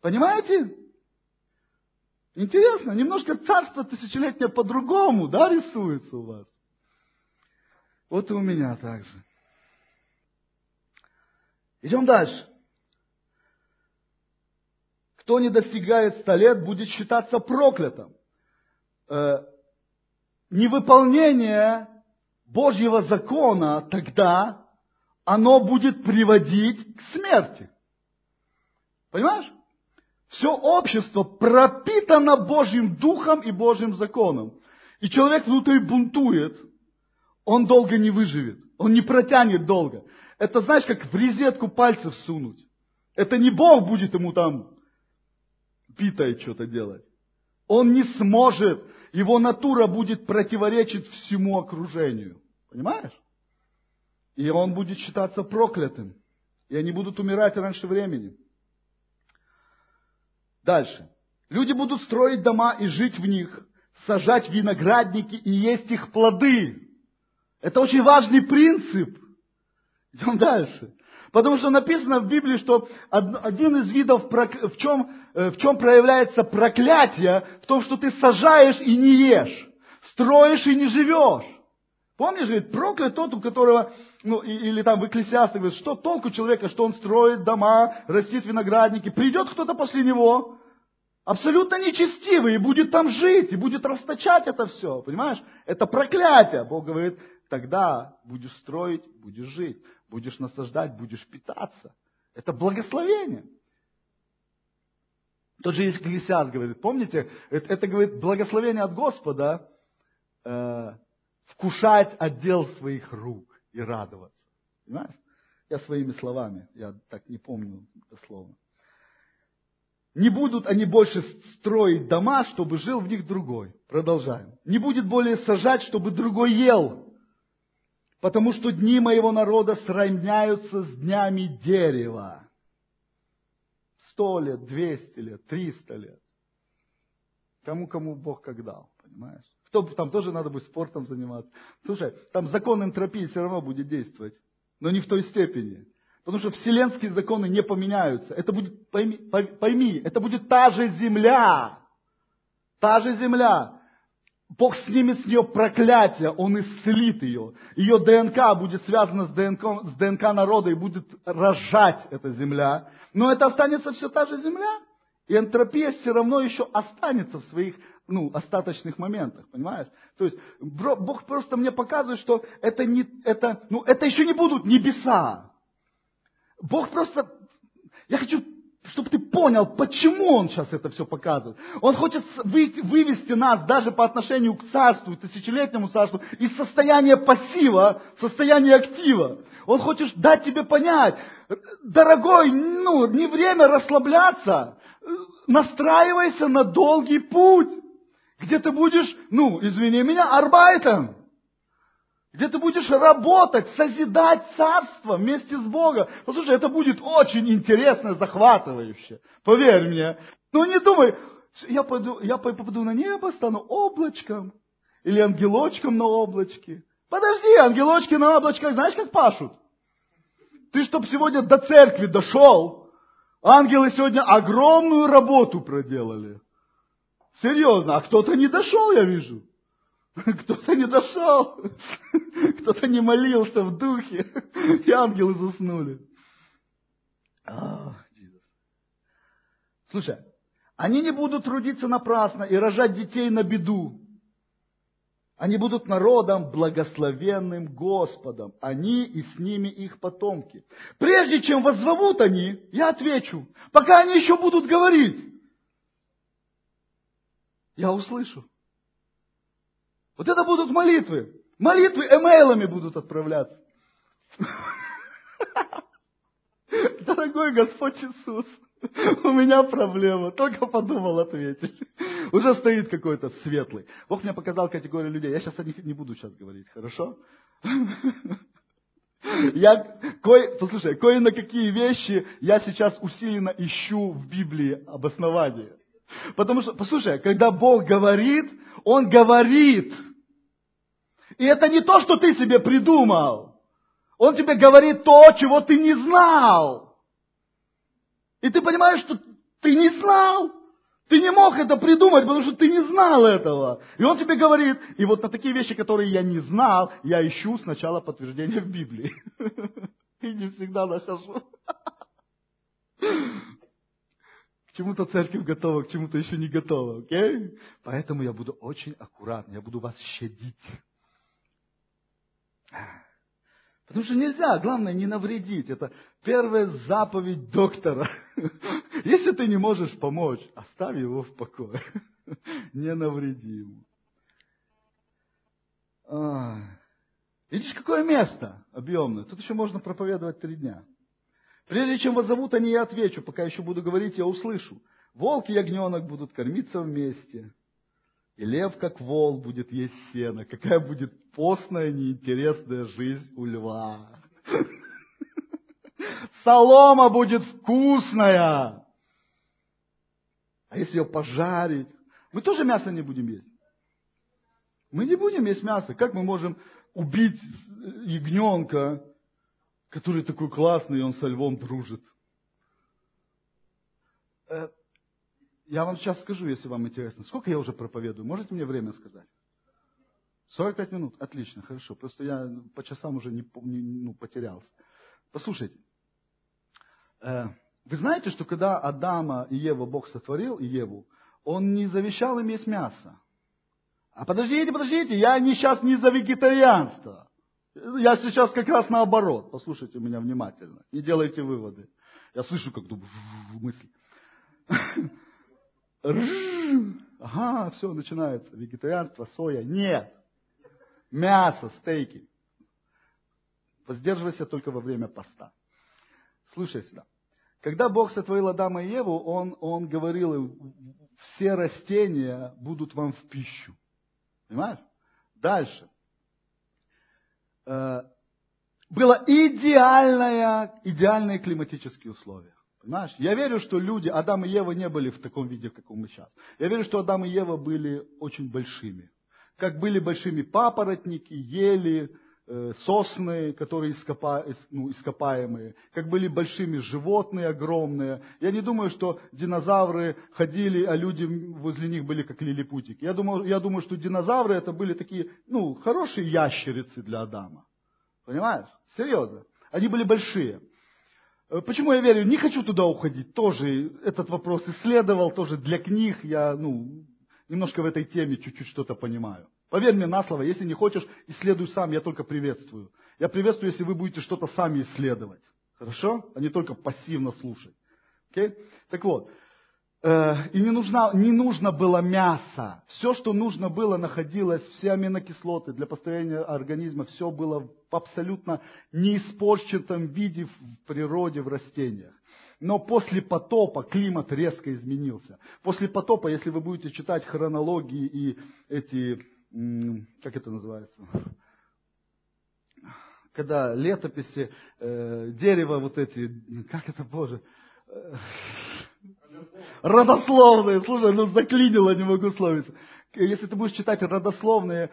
Понимаете? Интересно, немножко царство тысячелетнее по-другому, да, рисуется у вас? Вот и у меня также. Идем дальше. Кто не достигает ста лет, будет считаться проклятым. Э, невыполнение Божьего закона тогда, оно будет приводить к смерти. Понимаешь? Все общество пропитано Божьим духом и Божьим законом. И человек внутри бунтует, он долго не выживет, он не протянет долго. Это знаешь, как в резетку пальцев сунуть. Это не Бог будет ему там питая что-то делать. Он не сможет, его натура будет противоречить всему окружению. Понимаешь? И он будет считаться проклятым. И они будут умирать раньше времени. Дальше. Люди будут строить дома и жить в них, сажать виноградники и есть их плоды. Это очень важный принцип. Идем дальше. Потому что написано в Библии, что один из видов, в чем, э, в чем проявляется проклятие, в том, что ты сажаешь и не ешь, строишь и не живешь. Помнишь, говорит, проклят тот, у которого, ну, или там в Экклесиасте говорит, что толку человека, что он строит дома, растит виноградники, придет кто-то после него, абсолютно нечестивый, и будет там жить, и будет расточать это все, понимаешь? Это проклятие. Бог говорит, тогда будешь строить, будешь жить будешь насаждать, будешь питаться. Это благословение. Тот же Екклесиас говорит, помните, это, это говорит благословение от Господа, э, вкушать отдел своих рук и радоваться. Понимаешь? Я своими словами, я так не помню дословно. Не будут они больше строить дома, чтобы жил в них другой. Продолжаем. Не будет более сажать, чтобы другой ел потому что дни моего народа сравняются с днями дерева. Сто лет, двести лет, триста лет. Кому-кому Бог как дал, понимаешь? Кто, там тоже надо будет спортом заниматься. Слушай, там закон энтропии все равно будет действовать, но не в той степени. Потому что вселенские законы не поменяются. Это будет, пойми, пойми, это будет та же земля. Та же земля. Бог снимет с нее проклятие, Он исцелит ее. Ее ДНК будет связана с ДНК, с ДНК народа и будет рожать эта земля. Но это останется все та же земля. И энтропия все равно еще останется в своих ну, остаточных моментах, понимаешь? То есть Бог просто мне показывает, что это, не, это, ну, это еще не будут небеса. Бог просто, я хочу чтобы ты понял, почему он сейчас это все показывает. Он хочет вывести нас даже по отношению к царству, тысячелетнему царству, из состояния пассива в состояние актива. Он хочет дать тебе понять, дорогой, ну, не время расслабляться, настраивайся на долгий путь, где ты будешь, ну, извини меня, арбайтом где ты будешь работать, созидать царство вместе с Богом. Послушай, это будет очень интересно, захватывающе. Поверь мне. Ну не думай, я, пойду, я попаду на небо, стану облачком. Или ангелочком на облачке. Подожди, ангелочки на облачках знаешь, как пашут? Ты, чтоб сегодня до церкви дошел, ангелы сегодня огромную работу проделали. Серьезно, а кто-то не дошел, я вижу. [LAUGHS] Кто-то не дошел, [LAUGHS] кто-то не молился в духе, и ангелы заснули. Слушай, они не будут трудиться напрасно и рожать детей на беду. Они будут народом благословенным Господом. Они и с ними их потомки. Прежде чем воззовут они, я отвечу. Пока они еще будут говорить, я услышу. Вот это будут молитвы. Молитвы эмейлами будут отправляться. Дорогой Господь Иисус, у меня проблема. Только подумал ответить. Уже стоит какой-то светлый. Бог мне показал категорию людей. Я сейчас о них не буду сейчас говорить, хорошо? Я кое, послушай, кое на какие вещи я сейчас усиленно ищу в Библии обоснование. Потому что, послушай, когда Бог говорит, Он говорит – и это не то, что ты себе придумал. Он тебе говорит то, чего ты не знал. И ты понимаешь, что ты не знал. Ты не мог это придумать, потому что ты не знал этого. И он тебе говорит, и вот на такие вещи, которые я не знал, я ищу сначала подтверждение в Библии. [LAUGHS] И не всегда нахожу. [LAUGHS] К чему-то церковь готова, к чему-то еще не готова, окей? Поэтому я буду очень аккуратный, я буду вас щадить. Потому что нельзя, главное не навредить. Это первая заповедь доктора. Если ты не можешь помочь, оставь его в покое. Не навреди ему. А, видишь, какое место объемное. Тут еще можно проповедовать три дня. Прежде чем вас зовут, они я отвечу. Пока еще буду говорить, я услышу. Волк и ягненок будут кормиться вместе. И лев, как вол, будет есть сено. Какая будет постная, неинтересная жизнь у льва. Солома будет вкусная. А если ее пожарить? Мы тоже мясо не будем есть. Мы не будем есть мясо. Как мы можем убить ягненка, который такой классный, и он со львом дружит? Я вам сейчас скажу, если вам интересно. Сколько я уже проповедую? Можете мне время сказать? 45 минут. Отлично, хорошо. Просто я по часам уже не, не ну, потерялся. Послушайте. Э, вы знаете, что когда Адама и Ева Бог сотворил, и Еву, Он не завещал им есть мясо. А подождите, подождите, я не, сейчас не за вегетарианство. Я сейчас как раз наоборот. Послушайте меня внимательно. Не делайте выводы. Я слышу, как мысли. [LAUGHS] Ага, все, начинается. Вегетарианство, соя. Нет. Мясо, стейки. Воздерживайся только во время поста. Слушай сюда. Когда Бог сотворил Адама и Еву, Он, он говорил, все растения будут вам в пищу. Понимаешь? Дальше. Было идеальное, идеальные климатические условия. Понимаешь? Я верю, что люди, Адам и Ева не были в таком виде, в каком мы сейчас. Я верю, что Адам и Ева были очень большими. Как были большими папоротники, ели, э, сосны, которые ископа, ну, ископаемые, как были большими животные огромные. Я не думаю, что динозавры ходили, а люди возле них были как лилипутики. Я думаю, я думаю, что динозавры это были такие, ну, хорошие ящерицы для Адама. Понимаешь? Серьезно. Они были большие. Э, почему я верю? Не хочу туда уходить. Тоже этот вопрос исследовал, тоже для книг я, ну, немножко в этой теме чуть-чуть что-то понимаю. Поверь мне на слово, если не хочешь, исследуй сам, я только приветствую. Я приветствую, если вы будете что-то сами исследовать. Хорошо? А не только пассивно слушать. Okay? Так вот, и не, нужно, не нужно было мясо. Все, что нужно было, находилось, все аминокислоты для построения организма, все было в абсолютно неиспорченном виде в природе, в растениях. Но после потопа климат резко изменился. После потопа, если вы будете читать хронологии и эти, как это называется, когда летописи, э, дерево вот эти, как это, Боже, э, родословные, слушай, ну заклинило, не могу словиться если ты будешь читать родословные,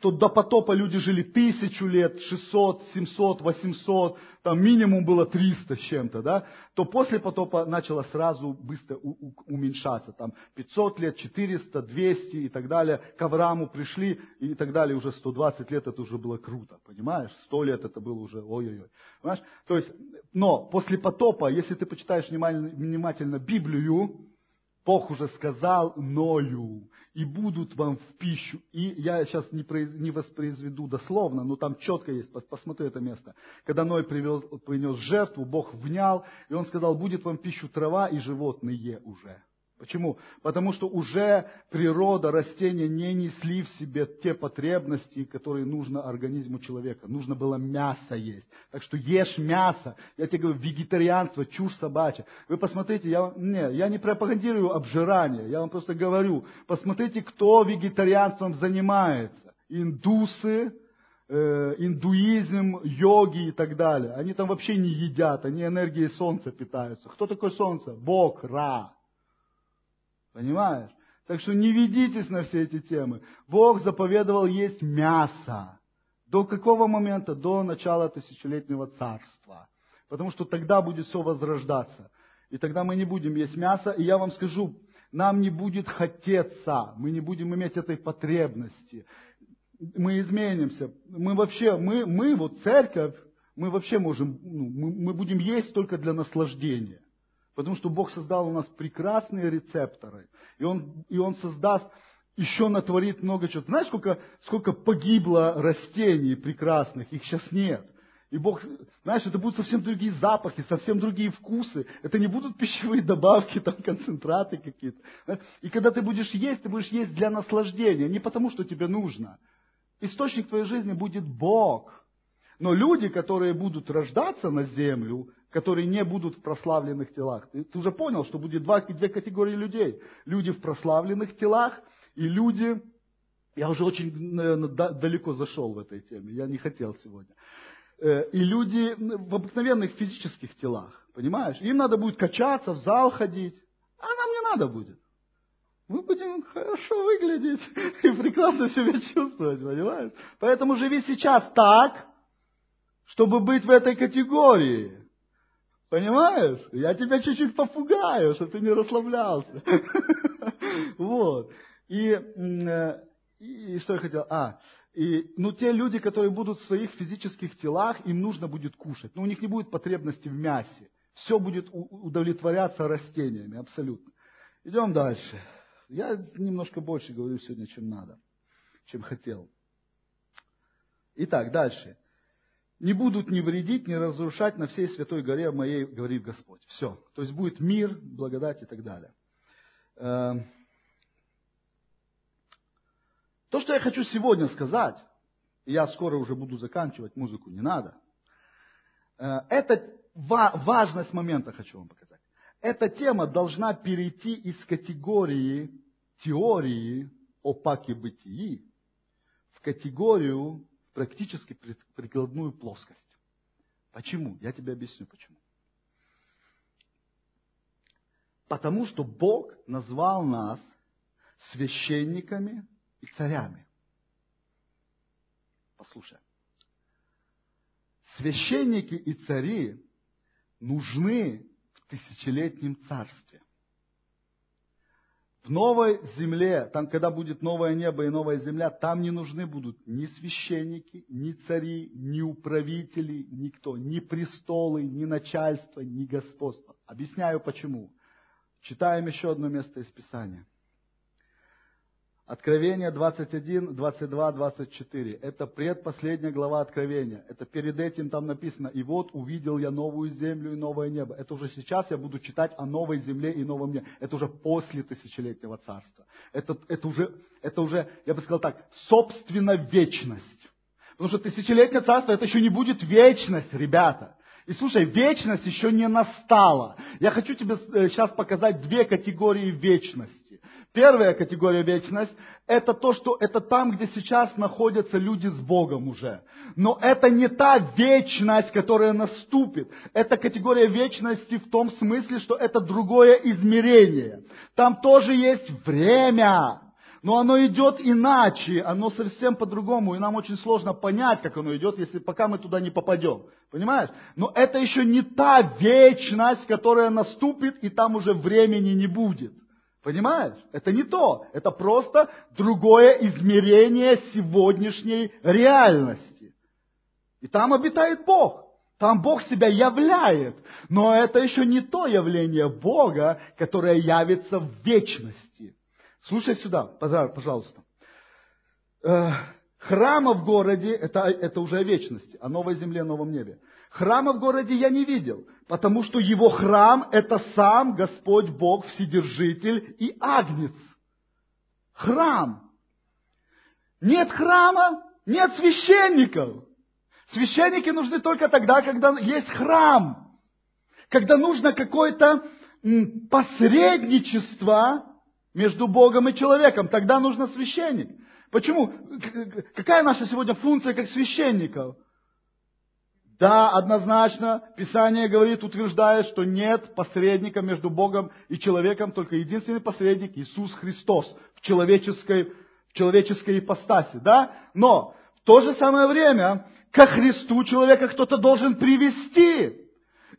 то до потопа люди жили тысячу лет, 600, 700, 800, там минимум было 300 с чем-то, да, то после потопа начало сразу быстро уменьшаться, там 500 лет, 400, 200 и так далее, к Аврааму пришли и так далее, уже 120 лет это уже было круто, понимаешь, 100 лет это было уже ой-ой-ой, понимаешь, то есть, но после потопа, если ты почитаешь внимательно, внимательно Библию, Бог уже сказал Ною, и будут вам в пищу. И я сейчас не, произ, не воспроизведу дословно, но там четко есть, посмотри это место. Когда Ной привез, принес жертву, Бог внял, и он сказал, будет вам в пищу трава и животные уже. Почему? Потому что уже природа, растения не несли в себе те потребности, которые нужно организму человека. Нужно было мясо есть. Так что ешь мясо. Я тебе говорю, вегетарианство, чушь собачья. Вы посмотрите, я, не, я не пропагандирую обжирание, я вам просто говорю, посмотрите, кто вегетарианством занимается. Индусы, э, индуизм, йоги и так далее. Они там вообще не едят, они энергией солнца питаются. Кто такой солнце? Бог, Ра. Понимаешь? Так что не ведитесь на все эти темы. Бог заповедовал есть мясо. До какого момента? До начала тысячелетнего царства. Потому что тогда будет все возрождаться. И тогда мы не будем есть мясо. И я вам скажу, нам не будет хотеться. Мы не будем иметь этой потребности. Мы изменимся. Мы вообще, мы, мы вот церковь, мы вообще можем, ну, мы, мы будем есть только для наслаждения. Потому что Бог создал у нас прекрасные рецепторы. И Он, и он создаст, еще натворит много чего. Знаешь, сколько, сколько погибло растений прекрасных? Их сейчас нет. И Бог, знаешь, это будут совсем другие запахи, совсем другие вкусы. Это не будут пищевые добавки, там, концентраты какие-то. И когда ты будешь есть, ты будешь есть для наслаждения, не потому, что тебе нужно. Источник твоей жизни будет Бог. Но люди, которые будут рождаться на землю, которые не будут в прославленных телах. Ты, ты уже понял, что будет два, две категории людей. Люди в прославленных телах и люди... Я уже очень, наверное, далеко зашел в этой теме, я не хотел сегодня. Э, и люди в обыкновенных физических телах, понимаешь? Им надо будет качаться, в зал ходить, а нам не надо будет. Мы будем хорошо выглядеть [LAUGHS] и прекрасно себя чувствовать, понимаешь? Поэтому живи сейчас так, чтобы быть в этой категории. Понимаешь? Я тебя чуть-чуть попугаю, чтобы ты не расслаблялся. [LAUGHS] Вот. И, э, и что я хотел? А, и, ну, те люди, которые будут в своих физических телах, им нужно будет кушать. Но у них не будет потребности в мясе. Все будет удовлетворяться растениями, абсолютно. Идем дальше. Я немножко больше говорю сегодня, чем надо, чем хотел. Итак, дальше не будут ни вредить, ни разрушать на всей святой горе моей, говорит Господь. Все. То есть будет мир, благодать и так далее. Эм, то, что я хочу сегодня сказать, я скоро уже буду заканчивать, музыку не надо. Э, это важность момента хочу вам показать. Эта тема должна перейти из категории теории о паке бытии в категорию практически прикладную плоскость. Почему? Я тебе объясню почему. Потому что Бог назвал нас священниками и царями. Послушай. священники и цари нужны в тысячелетнем царстве. В новой земле, там, когда будет новое небо и новая земля, там не нужны будут ни священники, ни цари, ни управители, никто, ни престолы, ни начальство, ни господство. Объясняю почему. Читаем еще одно место из Писания. Откровение 21, 22, 24. Это предпоследняя глава Откровения. Это перед этим там написано. И вот увидел я новую землю и новое небо. Это уже сейчас я буду читать о новой земле и новом небе. Это уже после тысячелетнего царства. Это, это, уже, это уже, я бы сказал так, собственно вечность. Потому что тысячелетнее царство это еще не будет вечность, ребята. И слушай, вечность еще не настала. Я хочу тебе сейчас э, показать две категории вечности. Первая категория вечность – это то, что это там, где сейчас находятся люди с Богом уже. Но это не та вечность, которая наступит. Это категория вечности в том смысле, что это другое измерение. Там тоже есть время, но оно идет иначе, оно совсем по-другому, и нам очень сложно понять, как оно идет, если пока мы туда не попадем. Понимаешь? Но это еще не та вечность, которая наступит, и там уже времени не будет. Понимаешь? Это не то. Это просто другое измерение сегодняшней реальности. И там обитает Бог. Там Бог себя являет. Но это еще не то явление Бога, которое явится в вечности. Слушай сюда, пожалуйста. Э, храма в городе, это, это уже о вечности, о новой земле, новом небе. Храма в городе я не видел, потому что его храм – это сам Господь Бог, Вседержитель и Агнец. Храм. Нет храма, нет священников. Священники нужны только тогда, когда есть храм. Когда нужно какое-то посредничество между Богом и человеком, тогда нужно священник. Почему? Какая наша сегодня функция как священников? Да, однозначно, Писание говорит, утверждает, что нет посредника между Богом и человеком, только единственный посредник Иисус Христос в человеческой, в человеческой ипостаси. Да? Но в то же самое время ко Христу человека кто-то должен привести.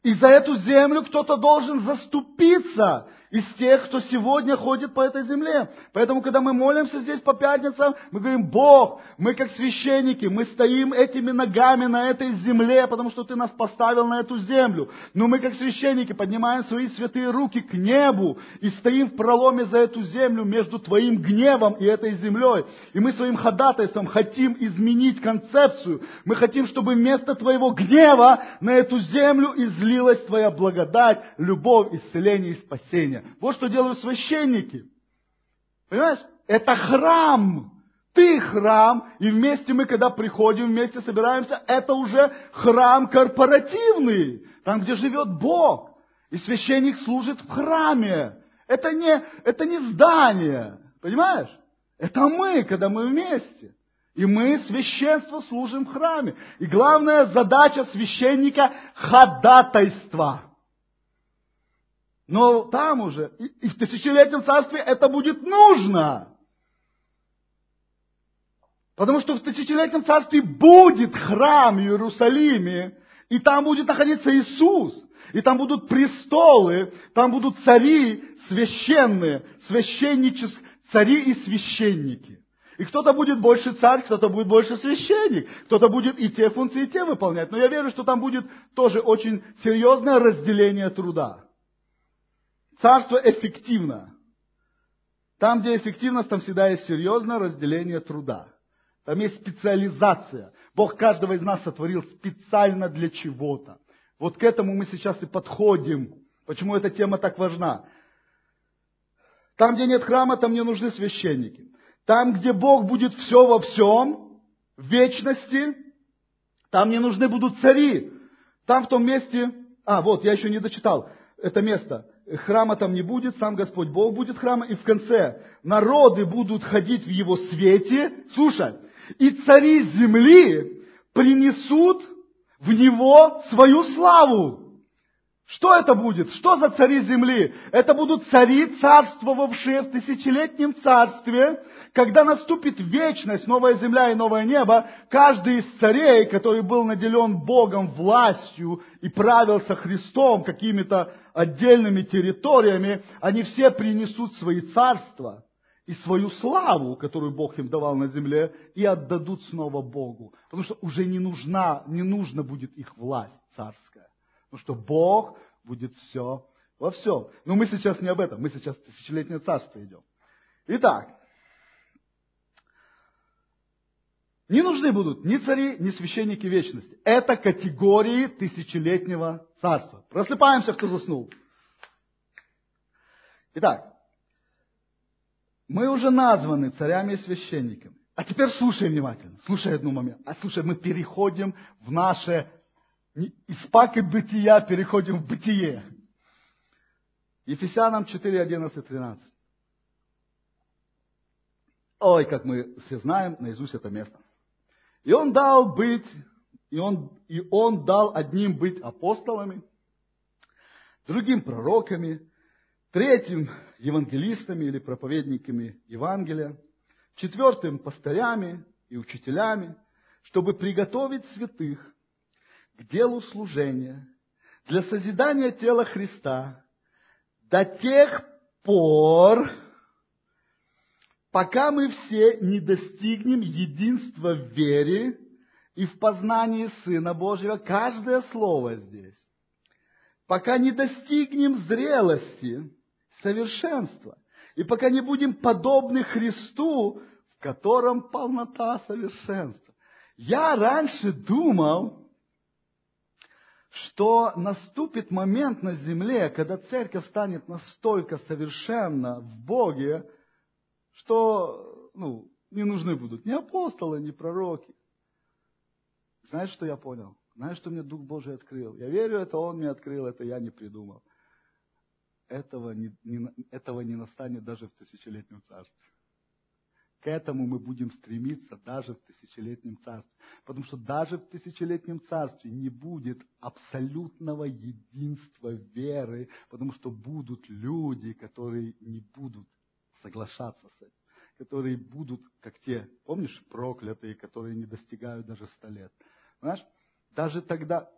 И за эту землю кто-то должен заступиться из тех, кто сегодня ходит по этой земле. Поэтому, когда мы молимся здесь по пятницам, мы говорим, Бог, мы как священники, мы стоим этими ногами на этой земле, потому что Ты нас поставил на эту землю. Но мы как священники поднимаем свои святые руки к небу и стоим в проломе за эту землю между Твоим гневом и этой землей. И мы своим ходатайством хотим изменить концепцию. Мы хотим, чтобы вместо Твоего гнева на эту землю излилась Твоя благодать, любовь, исцеление и спасение. Вот что делают священники. Понимаешь? Это храм. Ты храм, и вместе мы, когда приходим, вместе собираемся, это уже храм корпоративный, там, где живет Бог. И священник служит в храме. Это не, это не здание, понимаешь? Это мы, когда мы вместе. И мы, священство, служим в храме. И главная задача священника – ходатайство. Но там уже, и в тысячелетнем царстве это будет нужно. Потому что в тысячелетнем царстве будет храм в Иерусалиме, и там будет находиться Иисус, и там будут престолы, там будут цари священные, священнические, цари и священники. И кто-то будет больше царь, кто-то будет больше священник, кто-то будет и те функции, и те выполнять. Но я верю, что там будет тоже очень серьезное разделение труда. Царство эффективно. Там, где эффективность, там всегда есть серьезное разделение труда. Там есть специализация. Бог каждого из нас сотворил специально для чего-то. Вот к этому мы сейчас и подходим. Почему эта тема так важна? Там, где нет храма, там не нужны священники. Там, где Бог будет все во всем, в вечности, там не нужны будут цари. Там в том месте, а вот, я еще не дочитал это место храма там не будет, сам Господь Бог будет храма, и в конце народы будут ходить в его свете, слушай, и цари земли принесут в него свою славу. Что это будет? Что за цари земли? Это будут цари, царствовавшие в тысячелетнем царстве, когда наступит вечность, новая земля и новое небо, каждый из царей, который был наделен Богом властью и правился Христом какими-то отдельными территориями, они все принесут свои царства и свою славу, которую Бог им давал на земле, и отдадут снова Богу. Потому что уже не нужна, не нужно будет их власть царская. Потому что Бог будет все во всем. Но мы сейчас не об этом, мы сейчас в тысячелетнее царство идем. Итак, не нужны будут ни цари, ни священники вечности. Это категории тысячелетнего царства. Просыпаемся, кто заснул. Итак, мы уже названы царями и священниками. А теперь слушай внимательно, слушай одну момент. А слушай, мы переходим в наше из паки бытия переходим в бытие. Ефесянам 4, 11, 13. Ой, как мы все знаем наизусть это место. И он дал быть, и он, и он дал одним быть апостолами, другим пророками, третьим евангелистами или проповедниками Евангелия, четвертым пастырями и учителями, чтобы приготовить святых делу служения, для созидания тела Христа до тех пор, пока мы все не достигнем единства в вере и в познании Сына Божьего, каждое слово здесь, пока не достигнем зрелости, совершенства, и пока не будем подобны Христу, в котором полнота совершенства. Я раньше думал, что наступит момент на земле, когда церковь станет настолько совершенна в Боге, что ну, не нужны будут ни апостолы, ни пророки. Знаешь, что я понял? Знаешь, что мне Дух Божий открыл? Я верю, это Он мне открыл, это я не придумал. Этого не, не, этого не настанет даже в тысячелетнем царстве. К этому мы будем стремиться даже в тысячелетнем царстве. Потому что даже в тысячелетнем царстве не будет абсолютного единства веры, потому что будут люди, которые не будут соглашаться с этим, которые будут, как те, помнишь, проклятые, которые не достигают даже ста лет. Знаешь, даже тогда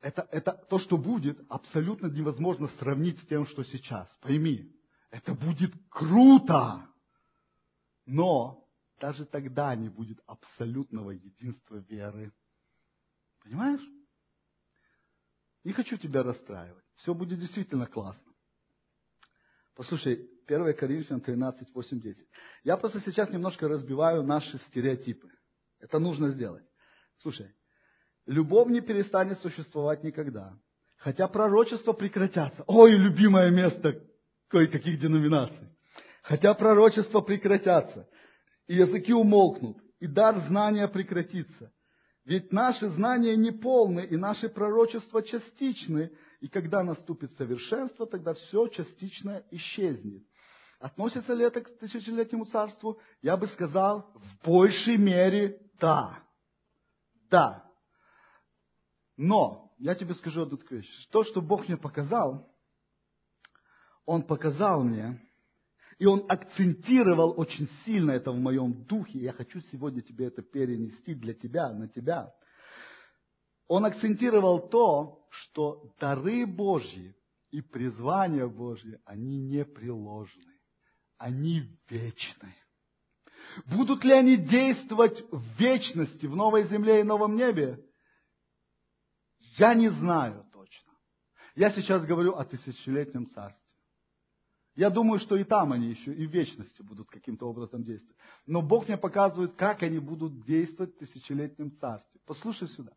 это, это то, что будет, абсолютно невозможно сравнить с тем, что сейчас. Пойми, это будет круто. Но даже тогда не будет абсолютного единства веры. Понимаешь? Не хочу тебя расстраивать. Все будет действительно классно. Послушай, 1 Коринфянам 13, 8, 10. Я просто сейчас немножко разбиваю наши стереотипы. Это нужно сделать. Слушай, любовь не перестанет существовать никогда. Хотя пророчества прекратятся. Ой, любимое место кое-каких деноминаций хотя пророчества прекратятся, и языки умолкнут, и дар знания прекратится. Ведь наши знания не полны, и наши пророчества частичны, и когда наступит совершенство, тогда все частично исчезнет. Относится ли это к тысячелетнему царству? Я бы сказал, в большей мере да. Да. Но, я тебе скажу одну такую вещь. То, что Бог мне показал, Он показал мне, и он акцентировал очень сильно это в моем духе. Я хочу сегодня тебе это перенести для тебя, на тебя. Он акцентировал то, что дары Божьи и призвания Божьи, они непреложны. Они вечны. Будут ли они действовать в вечности, в новой земле и новом небе? Я не знаю точно. Я сейчас говорю о тысячелетнем царстве. Я думаю, что и там они еще, и в вечности будут каким-то образом действовать. Но Бог мне показывает, как они будут действовать в тысячелетнем царстве. Послушай сюда.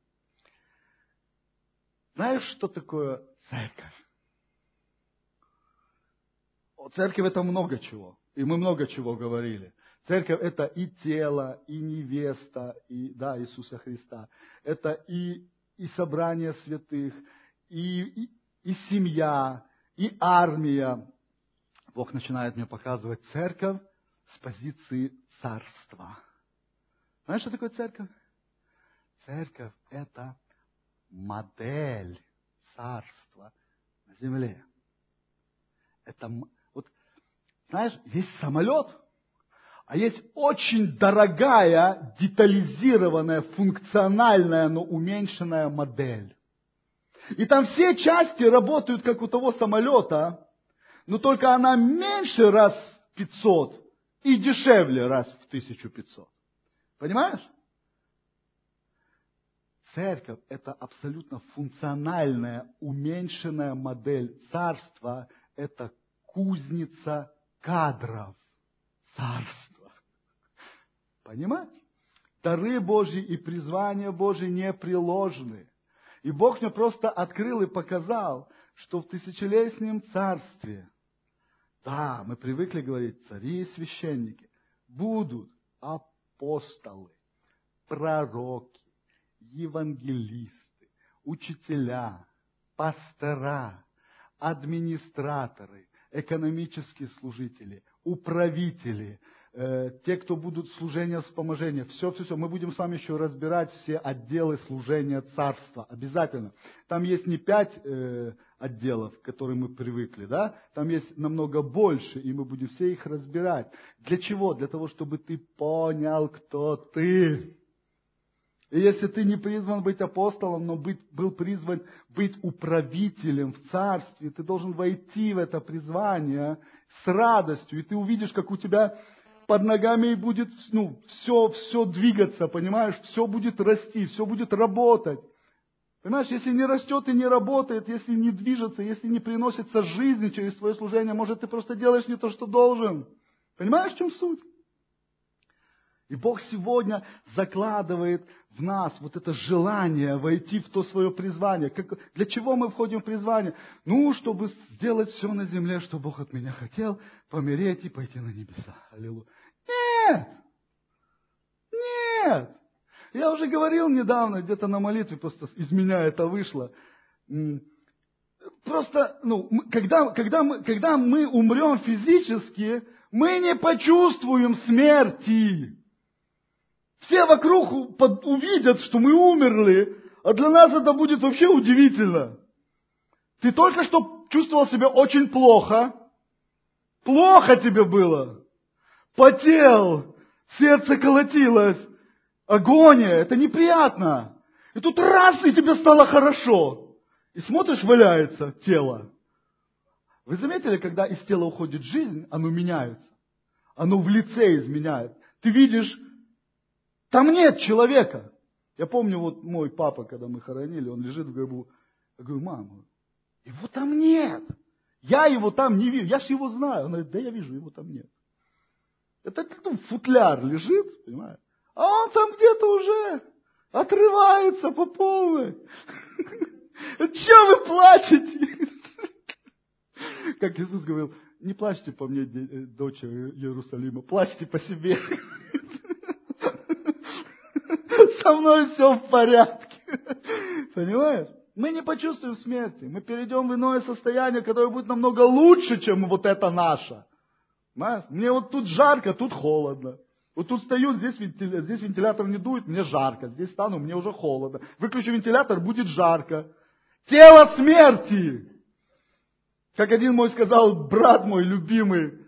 Знаешь, что такое церковь? О церковь это много чего. И мы много чего говорили. Церковь это и тело, и невеста, и да, Иисуса Христа. Это и, и собрание святых, и, и, и семья, и армия, Бог начинает мне показывать церковь с позиции царства. Знаешь, что такое церковь? Церковь – это модель царства на земле. Это, вот, знаешь, есть самолет, а есть очень дорогая, детализированная, функциональная, но уменьшенная модель. И там все части работают, как у того самолета, но только она меньше раз в 500 и дешевле раз в 1500. Понимаешь? Церковь – это абсолютно функциональная, уменьшенная модель царства. Это кузница кадров царства. Понимаешь? Дары Божьи и призвания Божьи непреложны. И Бог мне просто открыл и показал, что в тысячелетнем царстве, да, мы привыкли говорить, цари и священники, будут апостолы, пророки, евангелисты, учителя, пастора, администраторы, экономические служители, управители, э, те, кто будут служения вспоможения, все, все, все. Мы будем с вами еще разбирать все отделы служения царства. Обязательно. Там есть не пять э, отделов, к которым мы привыкли, да? Там есть намного больше, и мы будем все их разбирать. Для чего? Для того, чтобы ты понял, кто ты. И если ты не призван быть апостолом, но быть, был призван быть управителем в царстве, ты должен войти в это призвание с радостью, и ты увидишь, как у тебя под ногами будет ну, все, все двигаться, понимаешь, все будет расти, все будет работать. Понимаешь, если не растет и не работает, если не движется, если не приносится жизни через твое служение, может, ты просто делаешь не то, что должен. Понимаешь, в чем суть? И Бог сегодня закладывает в нас вот это желание войти в то свое призвание. Как, для чего мы входим в призвание? Ну, чтобы сделать все на земле, что Бог от меня хотел, помереть и пойти на небеса. Аллилуйя. Нет! Нет! Я уже говорил недавно, где-то на молитве, просто из меня это вышло. Просто, ну, когда, когда, мы, когда мы умрем физически, мы не почувствуем смерти. Все вокруг увидят, что мы умерли, а для нас это будет вообще удивительно. Ты только что чувствовал себя очень плохо. Плохо тебе было. Потел, сердце колотилось. Агония, это неприятно. И тут раз, и тебе стало хорошо. И смотришь, валяется тело. Вы заметили, когда из тела уходит жизнь, оно меняется. Оно в лице изменяет. Ты видишь там нет человека. Я помню, вот мой папа, когда мы хоронили, он лежит в гробу. Я говорю, мама, его там нет. Я его там не вижу. Я же его знаю. Он говорит, да я вижу, его там нет. Это ну, футляр лежит, понимаешь? А он там где-то уже отрывается по полной. Че вы плачете? Как Иисус говорил, не плачьте по мне, э, дочь Иерусалима, плачьте по себе со мной все в порядке. Понимаешь? Мы не почувствуем смерти. Мы перейдем в иное состояние, которое будет намного лучше, чем вот это наше. Понимаешь? Мне вот тут жарко, тут холодно. Вот тут стою, здесь, здесь вентилятор не дует, мне жарко. Здесь стану, мне уже холодно. Выключу вентилятор, будет жарко. Тело смерти. Как один мой сказал, брат мой любимый,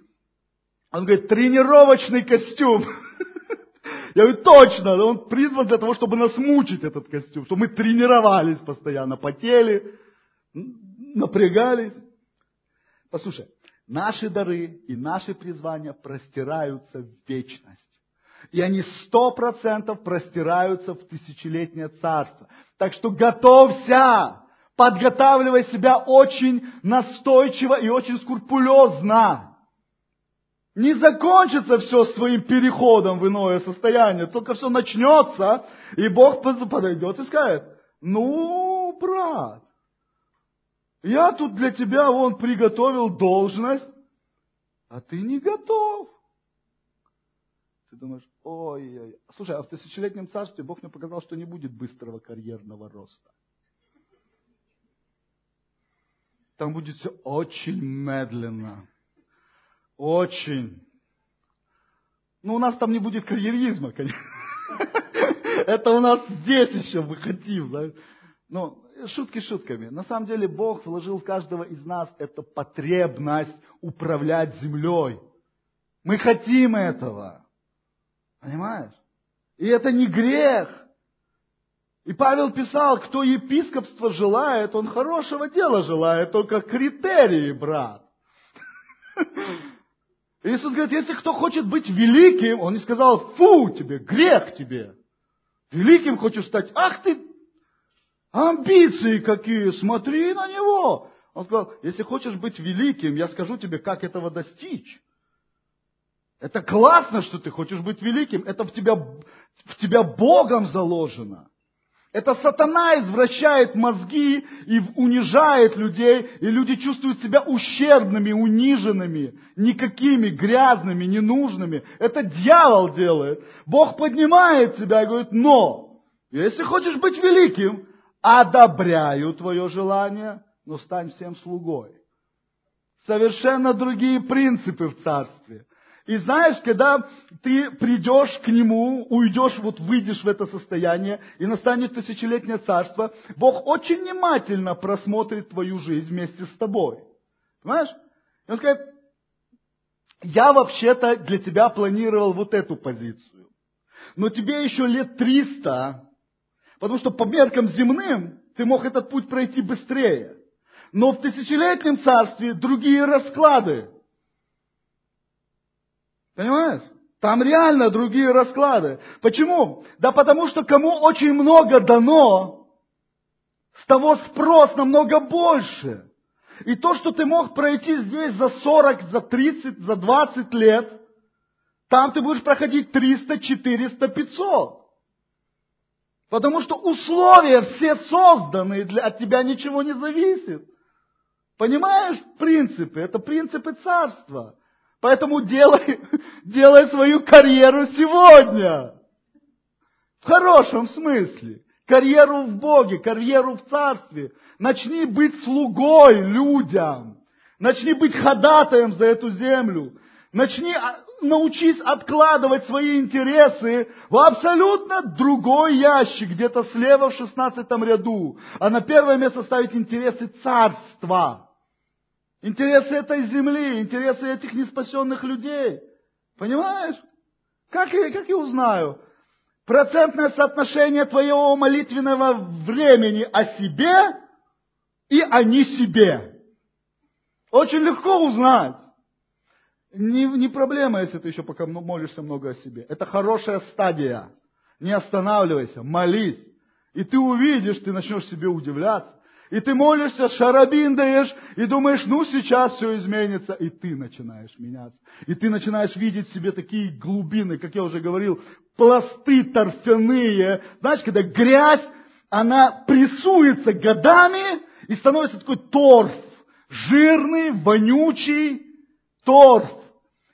он говорит, тренировочный костюм. [LAUGHS] Я говорю, точно, он призван для того, чтобы нас мучить, этот костюм, чтобы мы тренировались постоянно, потели, напрягались. Послушай, наши дары и наши призвания простираются в вечность. И они сто процентов простираются в тысячелетнее царство. Так что готовься, подготавливай себя очень настойчиво и очень скрупулезно. Не закончится все своим переходом в иное состояние, только все начнется, и Бог подойдет и скажет, ну, брат, я тут для тебя вон приготовил должность, а ты не готов. Ты думаешь, ой-ой. Слушай, а в тысячелетнем царстве Бог мне показал, что не будет быстрого карьерного роста. Там будет все очень медленно. Очень. Ну, у нас там не будет карьеризма, конечно. [LAUGHS] Это у нас здесь еще мы хотим. Да? Но шутки шутками. На самом деле Бог вложил в каждого из нас эту потребность управлять землей. Мы хотим этого. Понимаешь? И это не грех. И Павел писал, кто епископство желает, он хорошего дела желает, только критерии, брат. Иисус говорит, если кто хочет быть великим, он не сказал, фу тебе, грех тебе. Великим хочешь стать, ах ты, амбиции какие, смотри на него. Он сказал, если хочешь быть великим, я скажу тебе, как этого достичь. Это классно, что ты хочешь быть великим. Это в тебя, в тебя Богом заложено. Это сатана извращает мозги и унижает людей, и люди чувствуют себя ущербными, униженными, никакими, грязными, ненужными. Это дьявол делает. Бог поднимает тебя и говорит, но, если хочешь быть великим, одобряю твое желание, но стань всем слугой. Совершенно другие принципы в царстве. И знаешь, когда ты придешь к Нему, уйдешь, вот выйдешь в это состояние, и настанет тысячелетнее царство, Бог очень внимательно просмотрит твою жизнь вместе с тобой. Понимаешь? И Он скажет, я вообще-то для тебя планировал вот эту позицию. Но тебе еще лет триста, потому что по меркам земным ты мог этот путь пройти быстрее. Но в тысячелетнем царстве другие расклады. Понимаешь? Там реально другие расклады. Почему? Да потому что кому очень много дано, с того спрос намного больше. И то, что ты мог пройти здесь за 40, за 30, за 20 лет, там ты будешь проходить 300, 400, 500. Потому что условия все созданы, для, от тебя ничего не зависит. Понимаешь принципы? Это принципы царства. Поэтому делай, [LAUGHS] делай свою карьеру сегодня. В хорошем смысле. Карьеру в Боге, карьеру в Царстве. Начни быть слугой людям. Начни быть ходатаем за эту землю. Начни, а, научись откладывать свои интересы в абсолютно другой ящик, где-то слева в шестнадцатом ряду. А на первое место ставить интересы царства. Интересы этой земли, интересы этих неспасенных людей. Понимаешь? Как я, как я узнаю? Процентное соотношение твоего молитвенного времени о себе и о не себе. Очень легко узнать. Не, не проблема, если ты еще пока молишься много о себе. Это хорошая стадия. Не останавливайся, молись. И ты увидишь, ты начнешь себе удивляться. И ты молишься, шарабин даешь, и думаешь, ну сейчас все изменится. И ты начинаешь меняться. И ты начинаешь видеть в себе такие глубины, как я уже говорил, пласты торфяные. Знаешь, когда грязь, она прессуется годами и становится такой торф. Жирный, вонючий торф.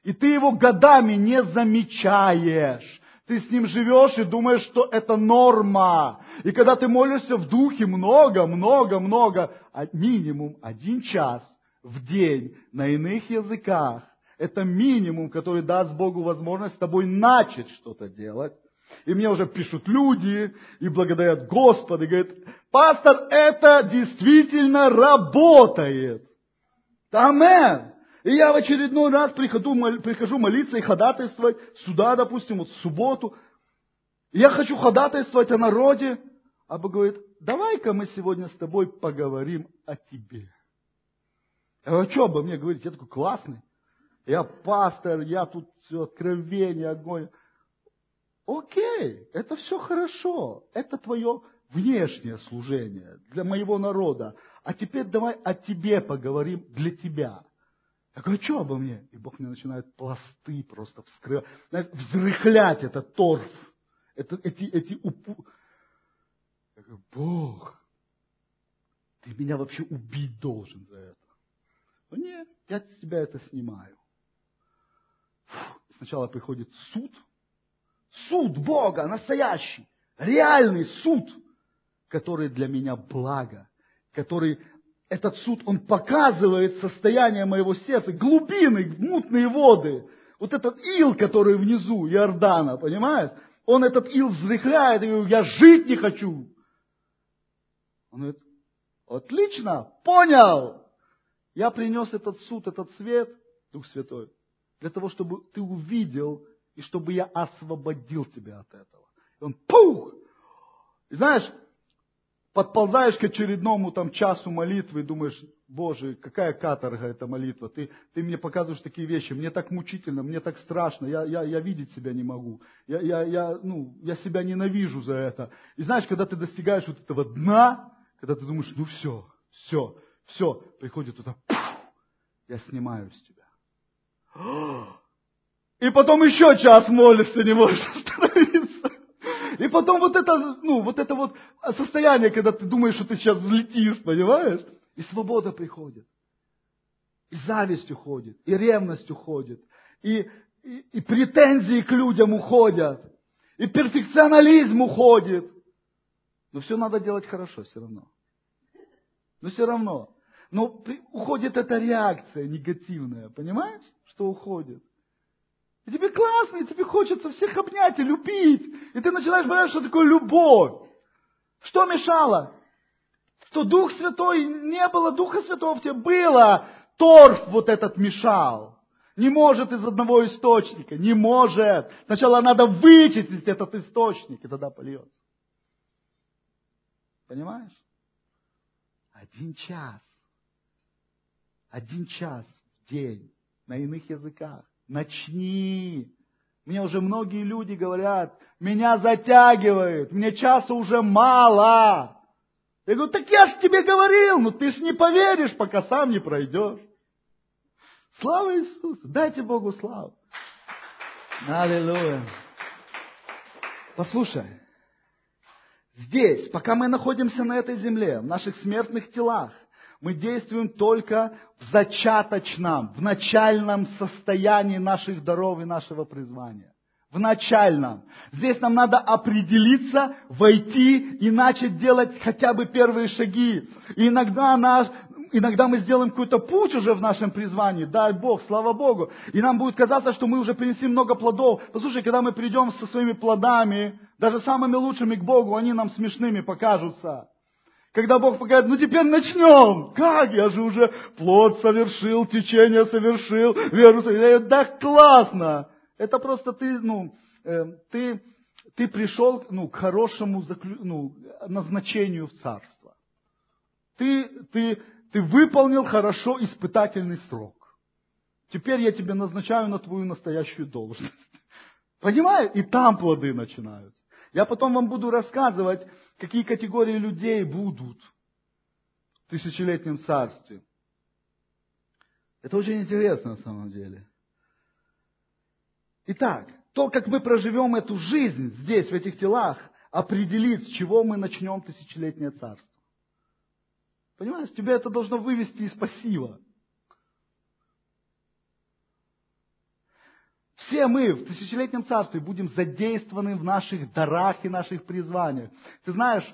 И ты его годами не замечаешь. Ты с ним живешь и думаешь, что это норма. И когда ты молишься в духе много, много, много, а минимум один час в день на иных языках, это минимум, который даст Богу возможность с тобой начать что-то делать. И мне уже пишут люди и благодарят Господа, и говорят, пастор, это действительно работает. Амен. И я в очередной раз прихожу, прихожу молиться и ходатайствовать сюда, допустим, вот в субботу. Я хочу ходатайствовать о народе. А Бог говорит, давай-ка мы сегодня с тобой поговорим о тебе. Я говорю, а что обо мне говорить? Я такой классный. Я пастор, я тут все откровение, огонь. Окей, это все хорошо. Это твое внешнее служение для моего народа. А теперь давай о тебе поговорим для тебя. Я говорю, что обо мне? И Бог мне начинает пласты просто вскрывать, взрыхлять этот торф, это, эти, эти упу... Я говорю, Бог, ты меня вообще убить должен за это. Ну нет, я с тебя это снимаю. Фу. Сначала приходит суд, суд Бога, настоящий, реальный суд, который для меня благо, который этот суд, он показывает состояние моего сердца, глубины, мутные воды. Вот этот ил, который внизу Иордана, понимаешь? Он этот ил взрыхляет, и говорит, я жить не хочу. Он говорит, Отлично, понял. Я принес этот суд, этот свет, Дух Святой, для того, чтобы ты увидел и чтобы я освободил тебя от этого. И он пух! И знаешь, подползаешь к очередному там часу молитвы и думаешь, Боже, какая каторга эта молитва, ты, ты мне показываешь такие вещи, мне так мучительно, мне так страшно, я, я, я видеть себя не могу, я, я, я, ну, я себя ненавижу за это. И знаешь, когда ты достигаешь вот этого дна, когда ты думаешь, ну все, все, все, приходит туда, я снимаю с тебя. [GASPS] И потом еще час молишься, не можешь [LAUGHS] остановиться. И потом вот это, ну, вот это вот состояние, когда ты думаешь, что ты сейчас взлетишь, понимаешь? И свобода приходит. И зависть уходит, и ревность уходит, и, и, и претензии к людям уходят, и перфекционализм уходит. Но все надо делать хорошо все равно. Но все равно. Но уходит эта реакция негативная, понимаешь, что уходит? И тебе классно, и тебе хочется всех обнять и любить. И ты начинаешь понять, что такое любовь. Что мешало? Что Дух Святой не было, Духа Святого в тебе было. Торф вот этот мешал. Не может из одного источника, не может. Сначала надо вычистить этот источник, и тогда польется. Понимаешь? Один час. Один час в день на иных языках. Начни. Мне уже многие люди говорят, меня затягивает, мне часа уже мало. Я говорю, так я ж тебе говорил, но ты ж не поверишь, пока сам не пройдешь. Слава Иисусу! Дайте Богу славу. Аллилуйя. Послушай, здесь, пока мы находимся на этой земле, в наших смертных телах, мы действуем только в зачаточном, в начальном состоянии наших даров и нашего призвания. В начальном. Здесь нам надо определиться, войти и начать делать хотя бы первые шаги. И иногда, наш, иногда мы сделаем какой-то путь уже в нашем призвании, дай Бог, слава Богу. И нам будет казаться, что мы уже принесли много плодов. Послушай, когда мы придем со своими плодами, даже самыми лучшими к Богу, они нам смешными покажутся. Когда Бог покажет, ну теперь начнем. Как? Я же уже плод совершил, течение совершил, веру совершил. Да классно! Это просто ты, ну, э, ты, ты пришел ну, к хорошему заклю, ну, назначению в царство. Ты, ты, ты выполнил хорошо испытательный срок. Теперь я тебе назначаю на твою настоящую должность. [LAUGHS] Понимаешь? И там плоды начинаются. Я потом вам буду рассказывать, какие категории людей будут в тысячелетнем царстве. Это очень интересно на самом деле. Итак, то, как мы проживем эту жизнь здесь, в этих телах, определит, с чего мы начнем тысячелетнее царство. Понимаешь, тебя это должно вывести из пассива. Все мы в тысячелетнем царстве будем задействованы в наших дарах и наших призваниях. Ты знаешь,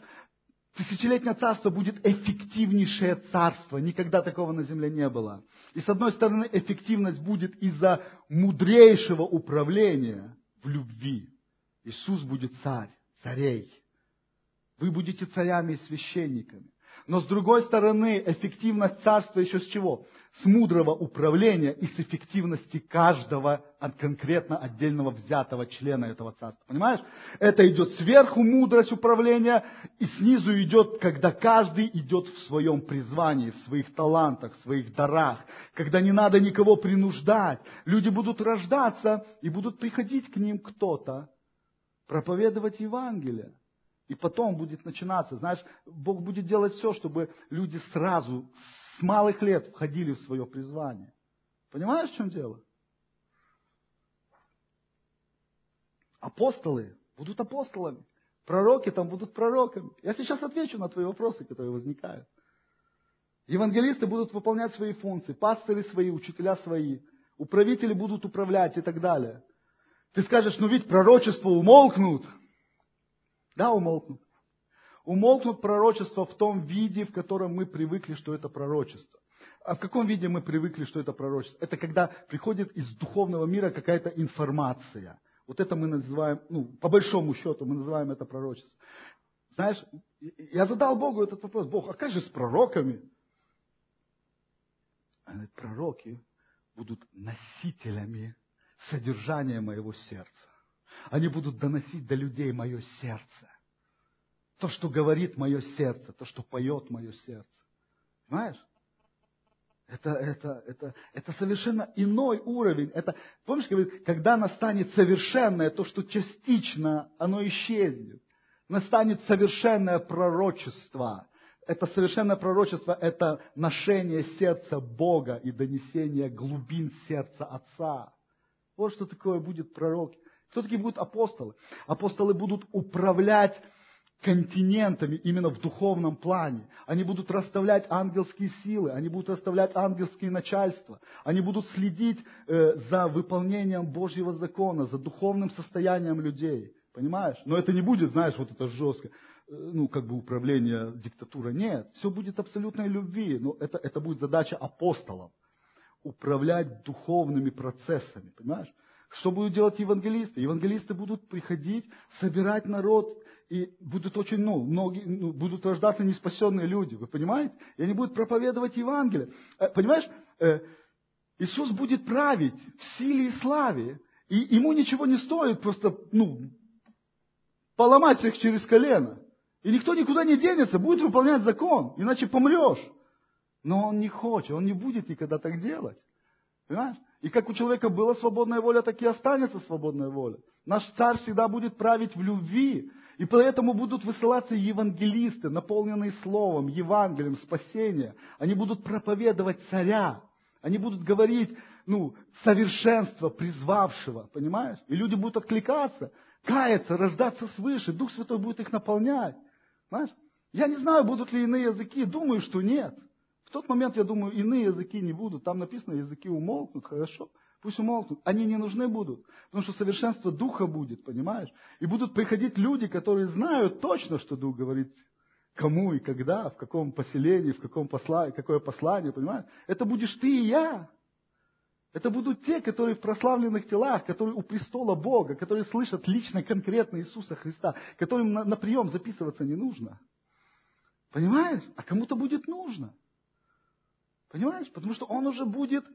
тысячелетнее царство будет эффективнейшее царство. Никогда такого на земле не было. И с одной стороны, эффективность будет из-за мудрейшего управления в любви. Иисус будет царь, царей. Вы будете царями и священниками. Но с другой стороны, эффективность царства еще с чего? С мудрого управления и с эффективности каждого конкретно отдельного взятого члена этого царства. Понимаешь? Это идет сверху мудрость управления, и снизу идет, когда каждый идет в своем призвании, в своих талантах, в своих дарах, когда не надо никого принуждать. Люди будут рождаться и будут приходить к ним кто-то, проповедовать Евангелие. И потом будет начинаться, знаешь, Бог будет делать все, чтобы люди сразу, с малых лет входили в свое призвание. Понимаешь, в чем дело? Апостолы будут апостолами. Пророки там будут пророками. Я сейчас отвечу на твои вопросы, которые возникают. Евангелисты будут выполнять свои функции, пастыри свои, учителя свои, управители будут управлять и так далее. Ты скажешь, ну ведь пророчества умолкнут. Да, умолкнут. Умолкнут пророчество в том виде, в котором мы привыкли, что это пророчество. А в каком виде мы привыкли, что это пророчество? Это когда приходит из духовного мира какая-то информация. Вот это мы называем, ну, по большому счету, мы называем это пророчество. Знаешь, я задал Богу этот вопрос. Бог, а как же с пророками? Пророки будут носителями содержания моего сердца. Они будут доносить до людей мое сердце. То, что говорит мое сердце, то, что поет мое сердце. Знаешь? Это, это, это, это совершенно иной уровень. Это, помнишь, говорит, когда настанет совершенное, то, что частично, оно исчезнет. Настанет совершенное пророчество. Это совершенное пророчество – это ношение сердца Бога и донесение глубин сердца Отца. Вот что такое будет пророк. Кто такие будут апостолы? Апостолы будут управлять континентами именно в духовном плане. Они будут расставлять ангельские силы, они будут расставлять ангельские начальства, они будут следить э, за выполнением Божьего закона, за духовным состоянием людей. Понимаешь? Но это не будет, знаешь, вот это жестко, э, ну, как бы управление, диктатура. Нет, все будет абсолютной любви. Но это, это будет задача апостолов. Управлять духовными процессами, понимаешь? Что будут делать евангелисты? Евангелисты будут приходить, собирать народ, и будут очень, ну, многие, ну, будут рождаться неспасенные люди, вы понимаете? И они будут проповедовать Евангелие. Э, понимаешь, э, Иисус будет править в силе и славе, и ему ничего не стоит просто, ну, поломать всех через колено. И никто никуда не денется, будет выполнять закон, иначе помрешь. Но он не хочет, он не будет никогда так делать. Понимаешь? И как у человека была свободная воля, так и останется свободная воля. Наш царь всегда будет править в любви. И поэтому будут высылаться евангелисты, наполненные словом, Евангелием, спасения. Они будут проповедовать царя. Они будут говорить, ну, совершенство призвавшего, понимаешь? И люди будут откликаться, каяться, рождаться свыше. Дух Святой будет их наполнять. Понимаешь? Я не знаю, будут ли иные языки. Думаю, что нет. В тот момент, я думаю, иные языки не будут. Там написано, языки умолкнут, хорошо. Пусть умолкнут. Они не нужны будут. Потому что совершенство Духа будет, понимаешь? И будут приходить люди, которые знают точно, что Дух говорит кому и когда, в каком поселении, в каком послании, какое послание, понимаешь? Это будешь ты и я. Это будут те, которые в прославленных телах, которые у престола Бога, которые слышат лично, конкретно Иисуса Христа, которым на, на прием записываться не нужно. Понимаешь? А кому-то будет нужно. Понимаешь? Потому что он уже будет,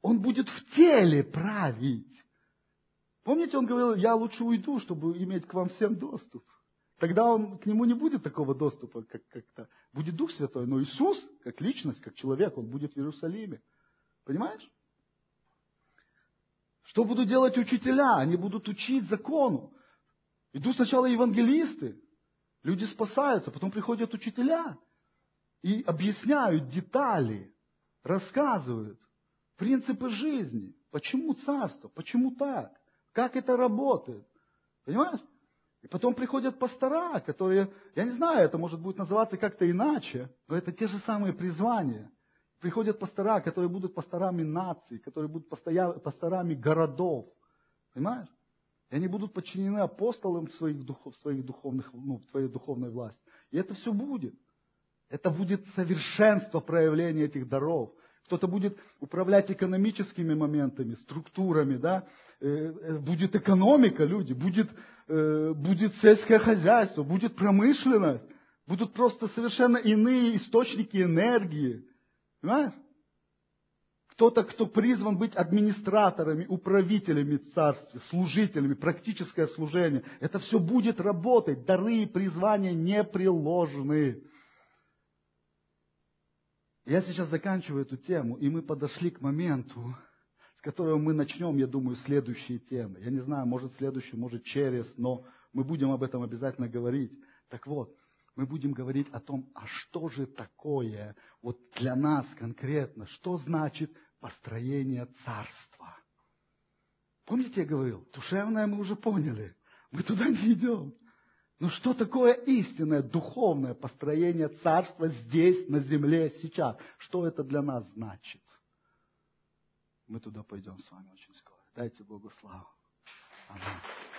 он будет в теле править. Помните, он говорил, я лучше уйду, чтобы иметь к вам всем доступ. Тогда он, к нему не будет такого доступа, как как-то. Будет Дух Святой, но Иисус, как личность, как человек, он будет в Иерусалиме. Понимаешь? Что будут делать учителя? Они будут учить закону. Идут сначала евангелисты, люди спасаются, потом приходят учителя и объясняют детали, рассказывают принципы жизни. Почему царство? Почему так? Как это работает? Понимаешь? И потом приходят пастора, которые, я не знаю, это может будет называться как-то иначе, но это те же самые призвания. Приходят пастора, которые будут пасторами наций, которые будут пасторами городов. Понимаешь? И они будут подчинены апостолам своих, духов, своих духовных, ну, твоей духовной власти. И это все будет. Это будет совершенство проявления этих даров. Кто-то будет управлять экономическими моментами, структурами, да? Э, э, будет экономика, люди, будет, э, будет сельское хозяйство, будет промышленность, будут просто совершенно иные источники энергии. Понимаешь? Кто-то, кто призван быть администраторами, управителями царства, служителями, практическое служение. Это все будет работать. Дары и призвания не приложены. Я сейчас заканчиваю эту тему, и мы подошли к моменту, с которого мы начнем, я думаю, следующие темы. Я не знаю, может следующий, может через, но мы будем об этом обязательно говорить. Так вот, мы будем говорить о том, а что же такое вот для нас конкретно, что значит построение царства. Помните, я говорил, душевное мы уже поняли, мы туда не идем. Но ну что такое истинное духовное построение царства здесь, на земле, сейчас? Что это для нас значит? Мы туда пойдем с вами очень скоро. Дайте Богу славу. Аминь.